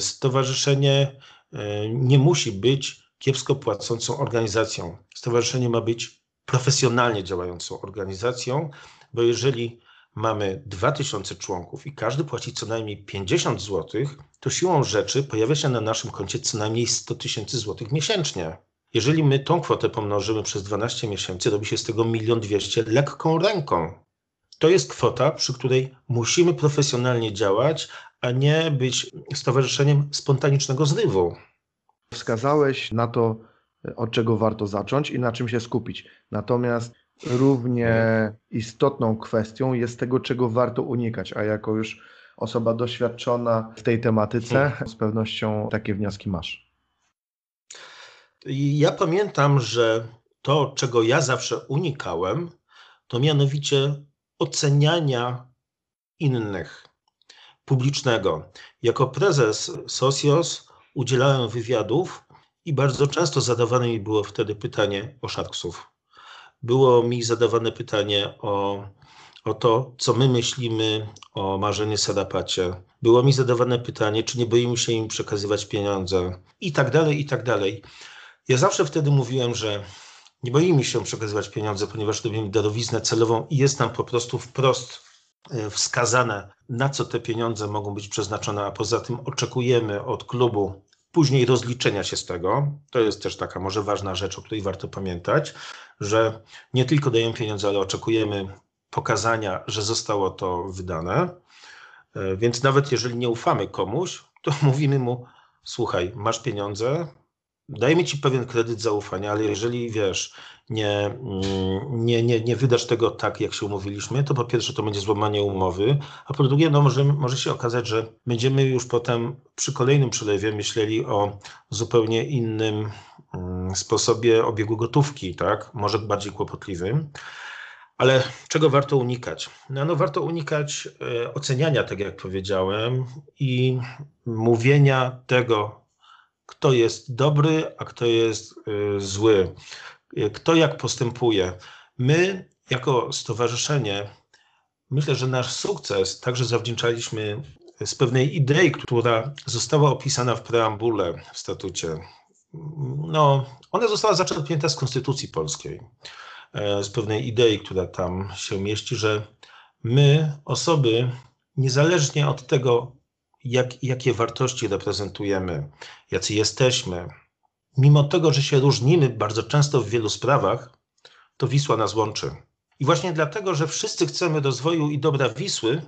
Stowarzyszenie e, nie musi być kiepsko płacącą organizacją. Stowarzyszenie ma być profesjonalnie działającą organizacją, bo jeżeli mamy 2000 członków i każdy płaci co najmniej 50 zł, to siłą rzeczy pojawia się na naszym koncie co najmniej 100 tysięcy złotych miesięcznie. Jeżeli my tą kwotę pomnożymy przez 12 miesięcy, robi się z tego 1 200 lekką ręką. To jest kwota, przy której musimy profesjonalnie działać, a nie być stowarzyszeniem spontanicznego zrywu. Wskazałeś na to, od czego warto zacząć i na czym się skupić. Natomiast równie istotną kwestią jest tego, czego warto unikać, a jako już osoba doświadczona w tej tematyce, z pewnością takie wnioski masz. Ja pamiętam, że to, czego ja zawsze unikałem, to mianowicie oceniania innych, publicznego. Jako prezes Socios udzielałem wywiadów i bardzo często zadawane mi było wtedy pytanie o Sharksów. Było mi zadawane pytanie o, o to, co my myślimy o Marzenie Sarapacie. Było mi zadawane pytanie, czy nie boimy się im przekazywać pieniądze i tak dalej, i tak dalej. Ja zawsze wtedy mówiłem, że nie boimy się przekazywać pieniądze, ponieważ robimy darowiznę celową i jest nam po prostu wprost e, wskazane, na co te pieniądze mogą być przeznaczone, a poza tym oczekujemy od klubu później rozliczenia się z tego. To jest też taka może ważna rzecz, o której warto pamiętać, że nie tylko dajemy pieniądze, ale oczekujemy pokazania, że zostało to wydane. E, więc nawet jeżeli nie ufamy komuś, to mówimy mu: Słuchaj, masz pieniądze, dajmy ci pewien kredyt zaufania, ale jeżeli wiesz, nie, mm, nie, nie, nie wydasz tego tak, jak się umówiliśmy, to po pierwsze to będzie złamanie umowy, a po drugie, no może, może się okazać, że będziemy już potem przy kolejnym przelewie myśleli o zupełnie innym mm, sposobie obiegu gotówki, tak? Może bardziej kłopotliwym. Ale czego warto unikać? No, no warto unikać e, oceniania, tak jak powiedziałem, i mówienia tego, kto jest dobry, a kto jest y, zły, y, kto jak postępuje. My, jako stowarzyszenie, myślę, że nasz sukces także zawdzięczaliśmy z pewnej idei, która została opisana w preambule w statucie. No, ona została zaczerpnięta z Konstytucji Polskiej, e, z pewnej idei, która tam się mieści, że my, osoby, niezależnie od tego, jak, jakie wartości reprezentujemy, jacy jesteśmy. Mimo tego, że się różnimy bardzo często w wielu sprawach, to Wisła nas łączy. I właśnie dlatego, że wszyscy chcemy rozwoju i dobra Wisły,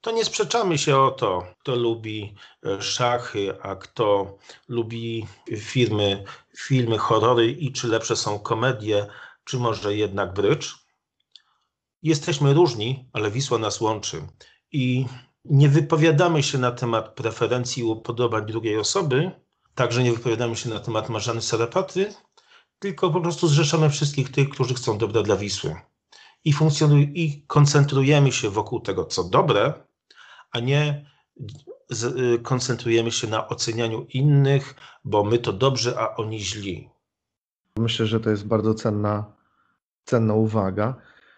to nie sprzeczamy się o to, kto lubi e, szachy, a kto lubi filmy, filmy horrory i czy lepsze są komedie, czy może jednak brycz. Jesteśmy różni, ale Wisła nas łączy. I nie wypowiadamy się na temat preferencji i upodobań drugiej osoby, także nie wypowiadamy się na temat Marzany Sarapaty, tylko po prostu zrzeszamy wszystkich tych, którzy chcą dobra dla Wisły. I, funkcjonuj, i koncentrujemy się wokół tego, co dobre, a nie z, y, koncentrujemy się na ocenianiu innych, bo my to dobrze, a oni źli. Myślę, że to jest bardzo cenna, cenna uwaga.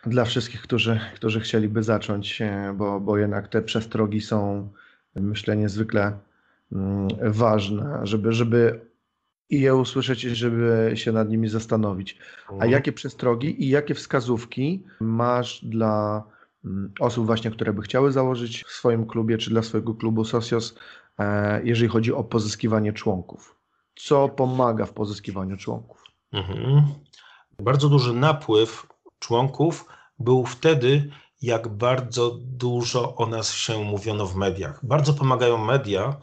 Dla wszystkich, którzy, którzy chcieliby zacząć, e, bo, bo jednak te przestrogi są, myślę, niezwykle mm, ważne, żeby, żeby i je usłyszeć, żeby się nad nimi zastanowić. A mhm. jakie przestrogi i jakie wskazówki masz dla mm, osób właśnie, które by chciały założyć w swoim klubie, czy dla swojego klubu Socios, e, jeżeli chodzi o pozyskiwanie członków? Co pomaga w pozyskiwaniu członków? Mhm. Bardzo duży napływ członków był wtedy, jak bardzo dużo o nas się mówiono w mediach. Bardzo pomagają media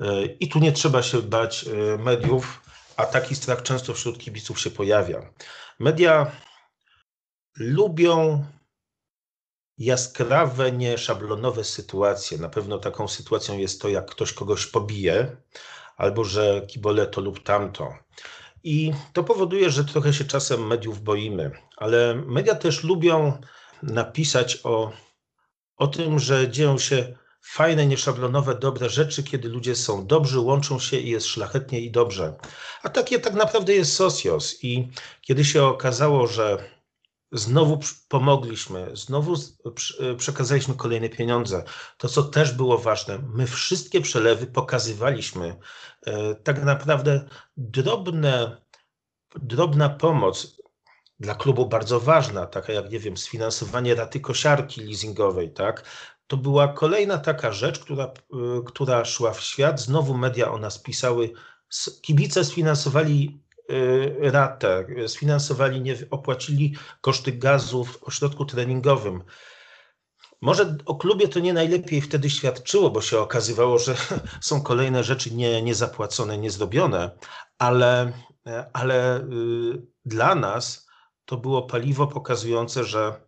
e, i tu nie trzeba się bać e, mediów, a taki strach często wśród kibiców się pojawia. Media lubią jaskrawe, nieszablonowe sytuacje. Na pewno taką sytuacją jest to, jak ktoś kogoś pobije, albo że kibole to lub tamto. I to powoduje, że trochę się czasem mediów boimy, ale media też lubią napisać o, o tym, że dzieją się fajne, nieszablonowe, dobre rzeczy, kiedy ludzie są dobrzy, łączą się i jest szlachetnie i dobrze. A takie tak naprawdę jest Socios. I kiedy się okazało, że znowu pomogliśmy, znowu przekazaliśmy kolejne pieniądze, to co też było ważne, my wszystkie przelewy pokazywaliśmy. E, tak naprawdę drobne, drobna pomoc dla klubu bardzo ważna, taka jak, nie wiem, sfinansowanie raty kosiarki leasingowej, tak? To była kolejna taka rzecz, która, y, która szła w świat. Znowu media o nas pisały. Kibice sfinansowali y, ratę, sfinansowali, nie, opłacili koszty gazu w ośrodku treningowym. Może o klubie to nie najlepiej wtedy świadczyło, bo się okazywało, że są kolejne rzeczy nie, niezapłacone, niezrobione, ale, ale y, dla nas to było paliwo pokazujące, że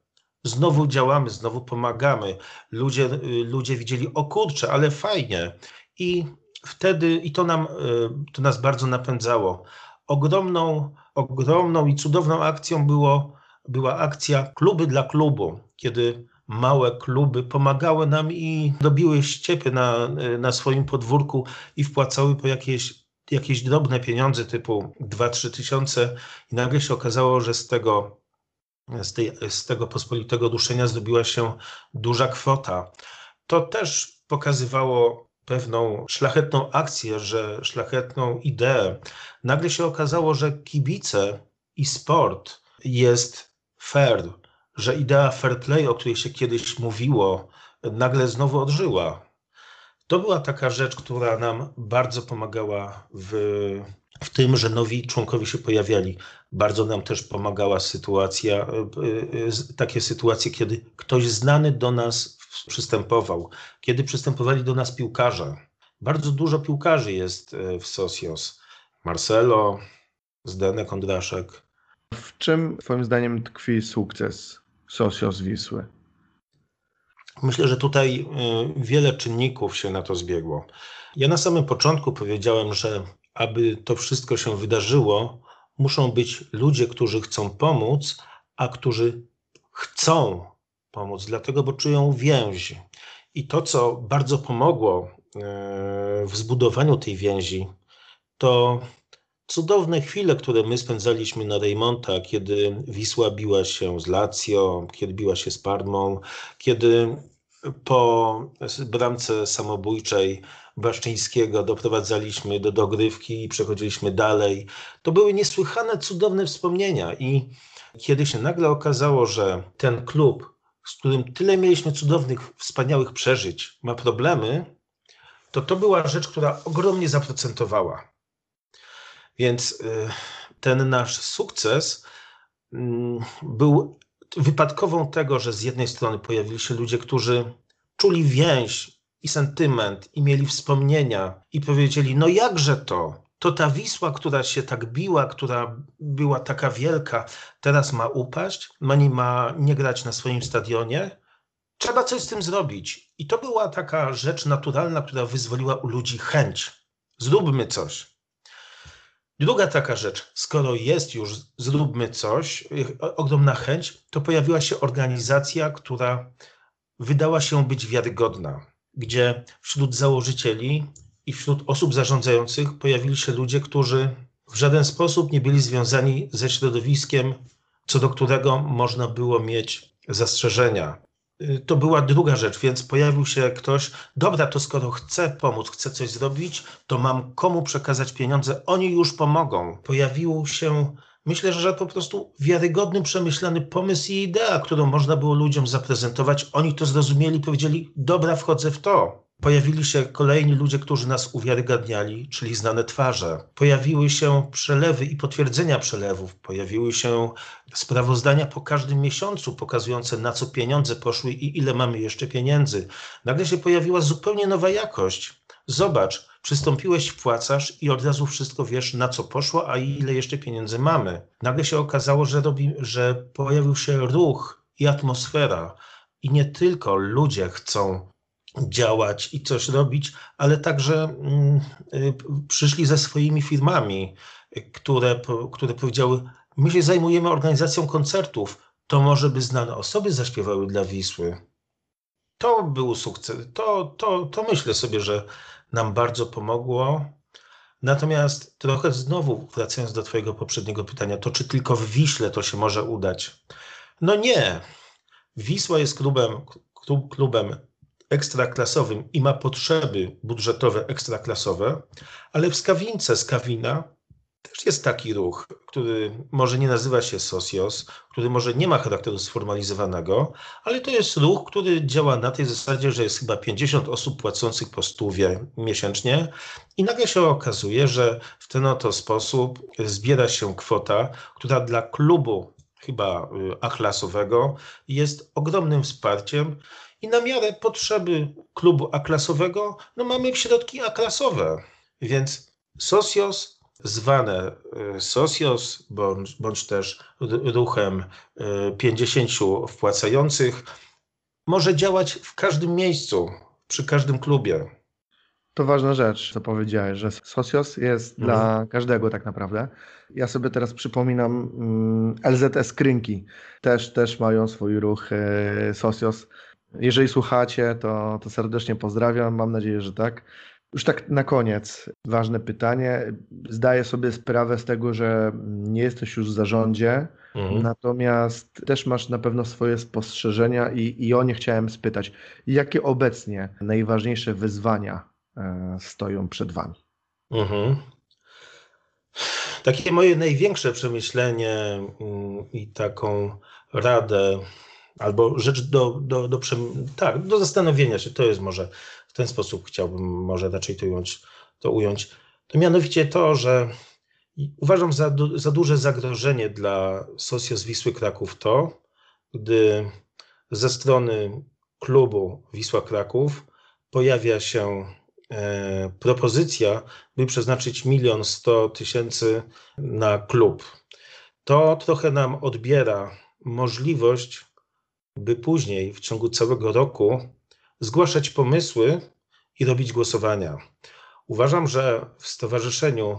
znowu działamy, znowu pomagamy. Ludzie, y, ludzie widzieli, o kurczę, ale fajnie. I wtedy, i to, nam, to nas bardzo napędzało. Ogromną, ogromną i cudowną akcją było, była akcja Kluby dla klubu, kiedy małe kluby pomagały nam i dobiły ściepy na, na swoim podwórku i wpłacały po jakieś, jakieś drobne pieniądze typu 2-3 tysiące i nagle się okazało, że z tego z, tej, z tego pospolitego duszenia zrobiła się duża kwota. To też pokazywało pewną szlachetną akcję, że szlachetną ideę. Nagle się okazało, że kibice i sport jest fair, że idea fair play, o której się kiedyś mówiło, nagle znowu odżyła. To była taka rzecz, która nam bardzo pomagała w w tym, że nowi członkowie się pojawiali. Bardzo nam też pomagała sytuacja, e, e, takie sytuacje, kiedy ktoś znany do nas przystępował, kiedy przystępowali do nas piłkarze. Bardzo dużo piłkarzy jest e, w Socios. Marcelo, Zdenek Kondraszek. W czym Twoim zdaniem tkwi sukces Socios Wisły? Myślę, że tutaj wiele czynników się na to zbiegło. Ja na samym początku powiedziałem, że aby to wszystko się wydarzyło, muszą być ludzie, którzy chcą pomóc, a którzy chcą pomóc, dlatego, bo czują więź. I to, co bardzo pomogło e, w zbudowaniu tej więzi, to cudowne chwile, które my spędzaliśmy na Rejmonta, kiedy Wisła biła się z Lazio, kiedy biła się z Parmą, kiedy po bramce samobójczej Baszczyńskiego doprowadzaliśmy do dogrywki i przechodziliśmy dalej. To były niesłychane, cudowne wspomnienia i kiedy się nagle okazało, że ten klub, z którym tyle mieliśmy cudownych, wspaniałych przeżyć, ma problemy, to to była rzecz, która ogromnie zaprocentowała. Więc y, ten nasz sukces mm, był wypadkową tego, że z jednej strony pojawili się ludzie, którzy czuli więź i sentyment, i mieli wspomnienia, i powiedzieli: No jakże to? To ta Wisła, która się tak biła, która była taka wielka, teraz ma upaść, ma nie, ma nie grać na swoim stadionie. Trzeba coś z tym zrobić. I to była taka rzecz naturalna, która wyzwoliła u ludzi chęć. Zróbmy coś. Druga taka rzecz, skoro jest już zróbmy coś, ogromna chęć, to pojawiła się organizacja, która wydała się być wiarygodna gdzie wśród założycieli i wśród osób zarządzających pojawili się ludzie, którzy w żaden sposób nie byli związani ze środowiskiem, co do którego można było mieć zastrzeżenia. Y, to była druga rzecz, więc pojawił się ktoś, dobra, to skoro chcę pomóc, chcę coś zrobić, to mam komu przekazać pieniądze, oni już pomogą. Pojawił się, myślę, że po prostu wiarygodny, przemyślany pomysł i idea, którą można było ludziom zaprezentować. Oni to zrozumieli, powiedzieli, dobra, wchodzę w to. Pojawili się kolejni ludzie, którzy nas uwiarygadniali, czyli znane twarze. Pojawiły się przelewy i potwierdzenia przelewów. Pojawiły się sprawozdania po każdym miesiącu pokazujące, na co pieniądze poszły i ile mamy jeszcze pieniędzy. Nagle się pojawiła zupełnie nowa jakość. Zobacz, przystąpiłeś, wpłacasz i od razu wszystko wiesz, na co poszło, a ile jeszcze pieniędzy mamy. Nagle się okazało, że, robi, że pojawił się ruch i atmosfera. I nie tylko ludzie chcą działać i coś robić, ale także mm, y, przyszli ze swoimi firmami, które, które powiedziały: My się zajmujemy organizacją koncertów, to może by znane osoby zaśpiewały dla Wisły. To był sukces. To, to, to myślę sobie, że nam bardzo pomogło. Natomiast trochę znowu wracając do Twojego poprzedniego pytania, to czy tylko w Wiśle to się może udać? No nie. Wisła jest klubem, klubem ekstraklasowym i ma potrzeby budżetowe ekstraklasowe, ale w Skawince, Skawina też jest taki ruch, który może nie nazywa się Socios, który może nie ma charakteru sformalizowanego, ale to jest ruch, który działa na tej zasadzie, że jest chyba 50 osób płacących po stówie miesięcznie i nagle się okazuje, że w ten oto sposób zbiera się kwota, która dla klubu chyba y, A-klasowego jest ogromnym wsparciem i na miarę potrzeby klubu A-klasowego, no mamy środki A-klasowe. Więc Socios, zwane Socios, bądź, bądź też ruchem 50 e, wpłacających, może działać w każdym miejscu, przy każdym klubie. To ważna rzecz, co powiedziałeś, że Socios jest mhm. dla każdego tak naprawdę. Ja sobie teraz przypominam mm, LZS Krynki. Też, też mają swój ruch e, Socios. Jeżeli słuchacie, to, to serdecznie pozdrawiam. Mam nadzieję, że tak. Już tak na koniec, ważne pytanie. Zdaję sobie sprawę z tego, że nie jesteś już w zarządzie, mhm. natomiast też masz na pewno swoje spostrzeżenia i, i o nie chciałem spytać. Jakie obecnie najważniejsze wyzwania e, stoją przed Wami? Mhm. Takie moje największe przemyślenie mm, i taką radę albo rzecz do, do, do, tak, do zastanowienia się, to jest może w ten sposób chciałbym może raczej to ująć, to ująć. To mianowicie to, że uważam za, za duże zagrożenie dla Socjos Wisły Kraków to, gdy ze strony klubu Wisła Kraków pojawia się e, propozycja, by przeznaczyć milion sto tysięcy na klub. To trochę nam odbiera możliwość by później w ciągu całego roku zgłaszać pomysły i robić głosowania. Uważam, że w stowarzyszeniu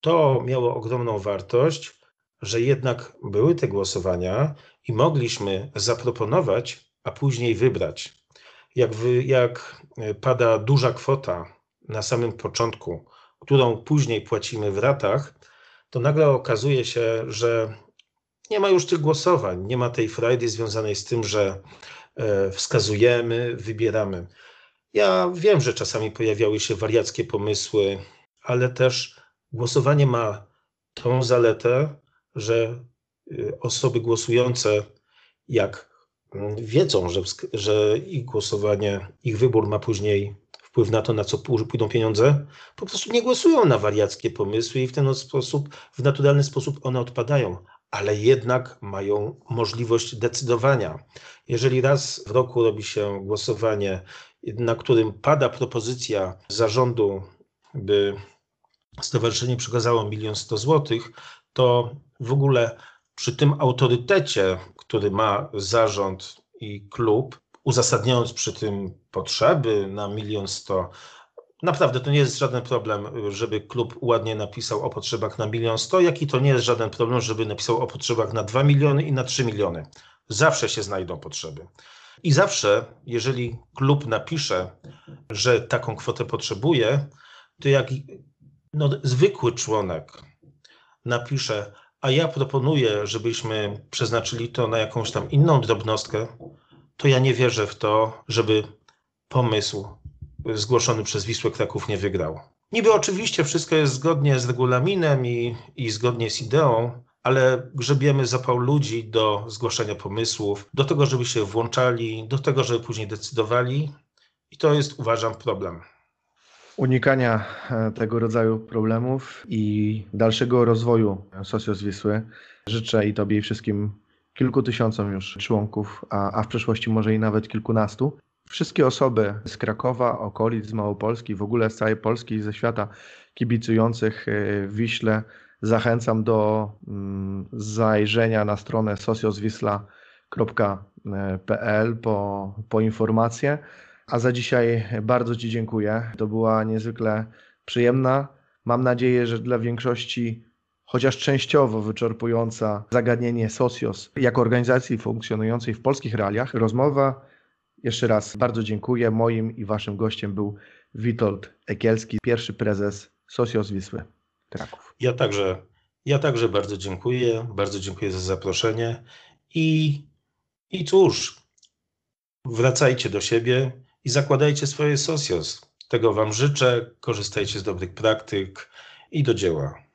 to miało ogromną wartość, że jednak były te głosowania i mogliśmy zaproponować, a później wybrać. Jak, wy, jak pada duża kwota na samym początku, którą później płacimy w ratach, to nagle okazuje się, że nie ma już tych głosowań, nie ma tej frajdy związanej z tym, że e, wskazujemy, wybieramy. Ja wiem, że czasami pojawiały się wariackie pomysły, ale też głosowanie ma tą zaletę, że e, osoby głosujące, jak mm, wiedzą, że, że ich głosowanie, ich wybór ma później wpływ na to, na co pójdą pieniądze, po prostu nie głosują na wariackie pomysły i w ten sposób, w naturalny sposób one odpadają ale jednak mają możliwość decydowania. Jeżeli raz w roku robi się głosowanie, na którym pada propozycja zarządu, by stowarzyszenie przekazało milion sto złotych, to w ogóle przy tym autorytecie, który ma zarząd i klub, uzasadniając przy tym potrzeby na milion sto Naprawdę to nie jest żaden problem, żeby klub ładnie napisał o potrzebach na milion sto, jak i to nie jest żaden problem, żeby napisał o potrzebach na dwa miliony i na trzy miliony. Zawsze się znajdą potrzeby. I zawsze, jeżeli klub napisze, że taką kwotę potrzebuje, to jak no, zwykły członek napisze, a ja proponuję, żebyśmy przeznaczyli to na jakąś tam inną drobnostkę, to ja nie wierzę w to, żeby pomysł zgłoszony przez Wisłę Kraków nie wygrał. Niby oczywiście wszystko jest zgodnie z regulaminem i, i zgodnie z ideą, ale grzebiemy zapał ludzi do zgłaszania pomysłów, do tego, żeby się włączali, do tego, żeby później decydowali. I to jest, uważam, problem. Unikania e, tego rodzaju problemów i dalszego rozwoju Socjos Wisły życzę i Tobie i wszystkim kilku tysiącom już członków, a, a w przyszłości może i nawet kilkunastu. Wszystkie osoby z Krakowa, okolic, z Małopolski, w ogóle z całej Polski i ze świata kibicujących w Wiśle zachęcam do mm, zajrzenia na stronę socioswisla.pl po, po informacje. A za dzisiaj bardzo Ci dziękuję. To była niezwykle przyjemna. Mam nadzieję, że dla większości chociaż częściowo wyczerpująca zagadnienie Socios jako organizacji funkcjonującej w polskich realiach rozmowa. Jeszcze raz bardzo dziękuję. Moim i Waszym gościem był Witold Ekielski, pierwszy prezes Socios Wisły Kraków. Ja także, ja także bardzo dziękuję. Bardzo dziękuję za zaproszenie. I, I cóż, wracajcie do siebie i zakładajcie swoje Socios. Tego Wam życzę. Korzystajcie z dobrych praktyk i do dzieła.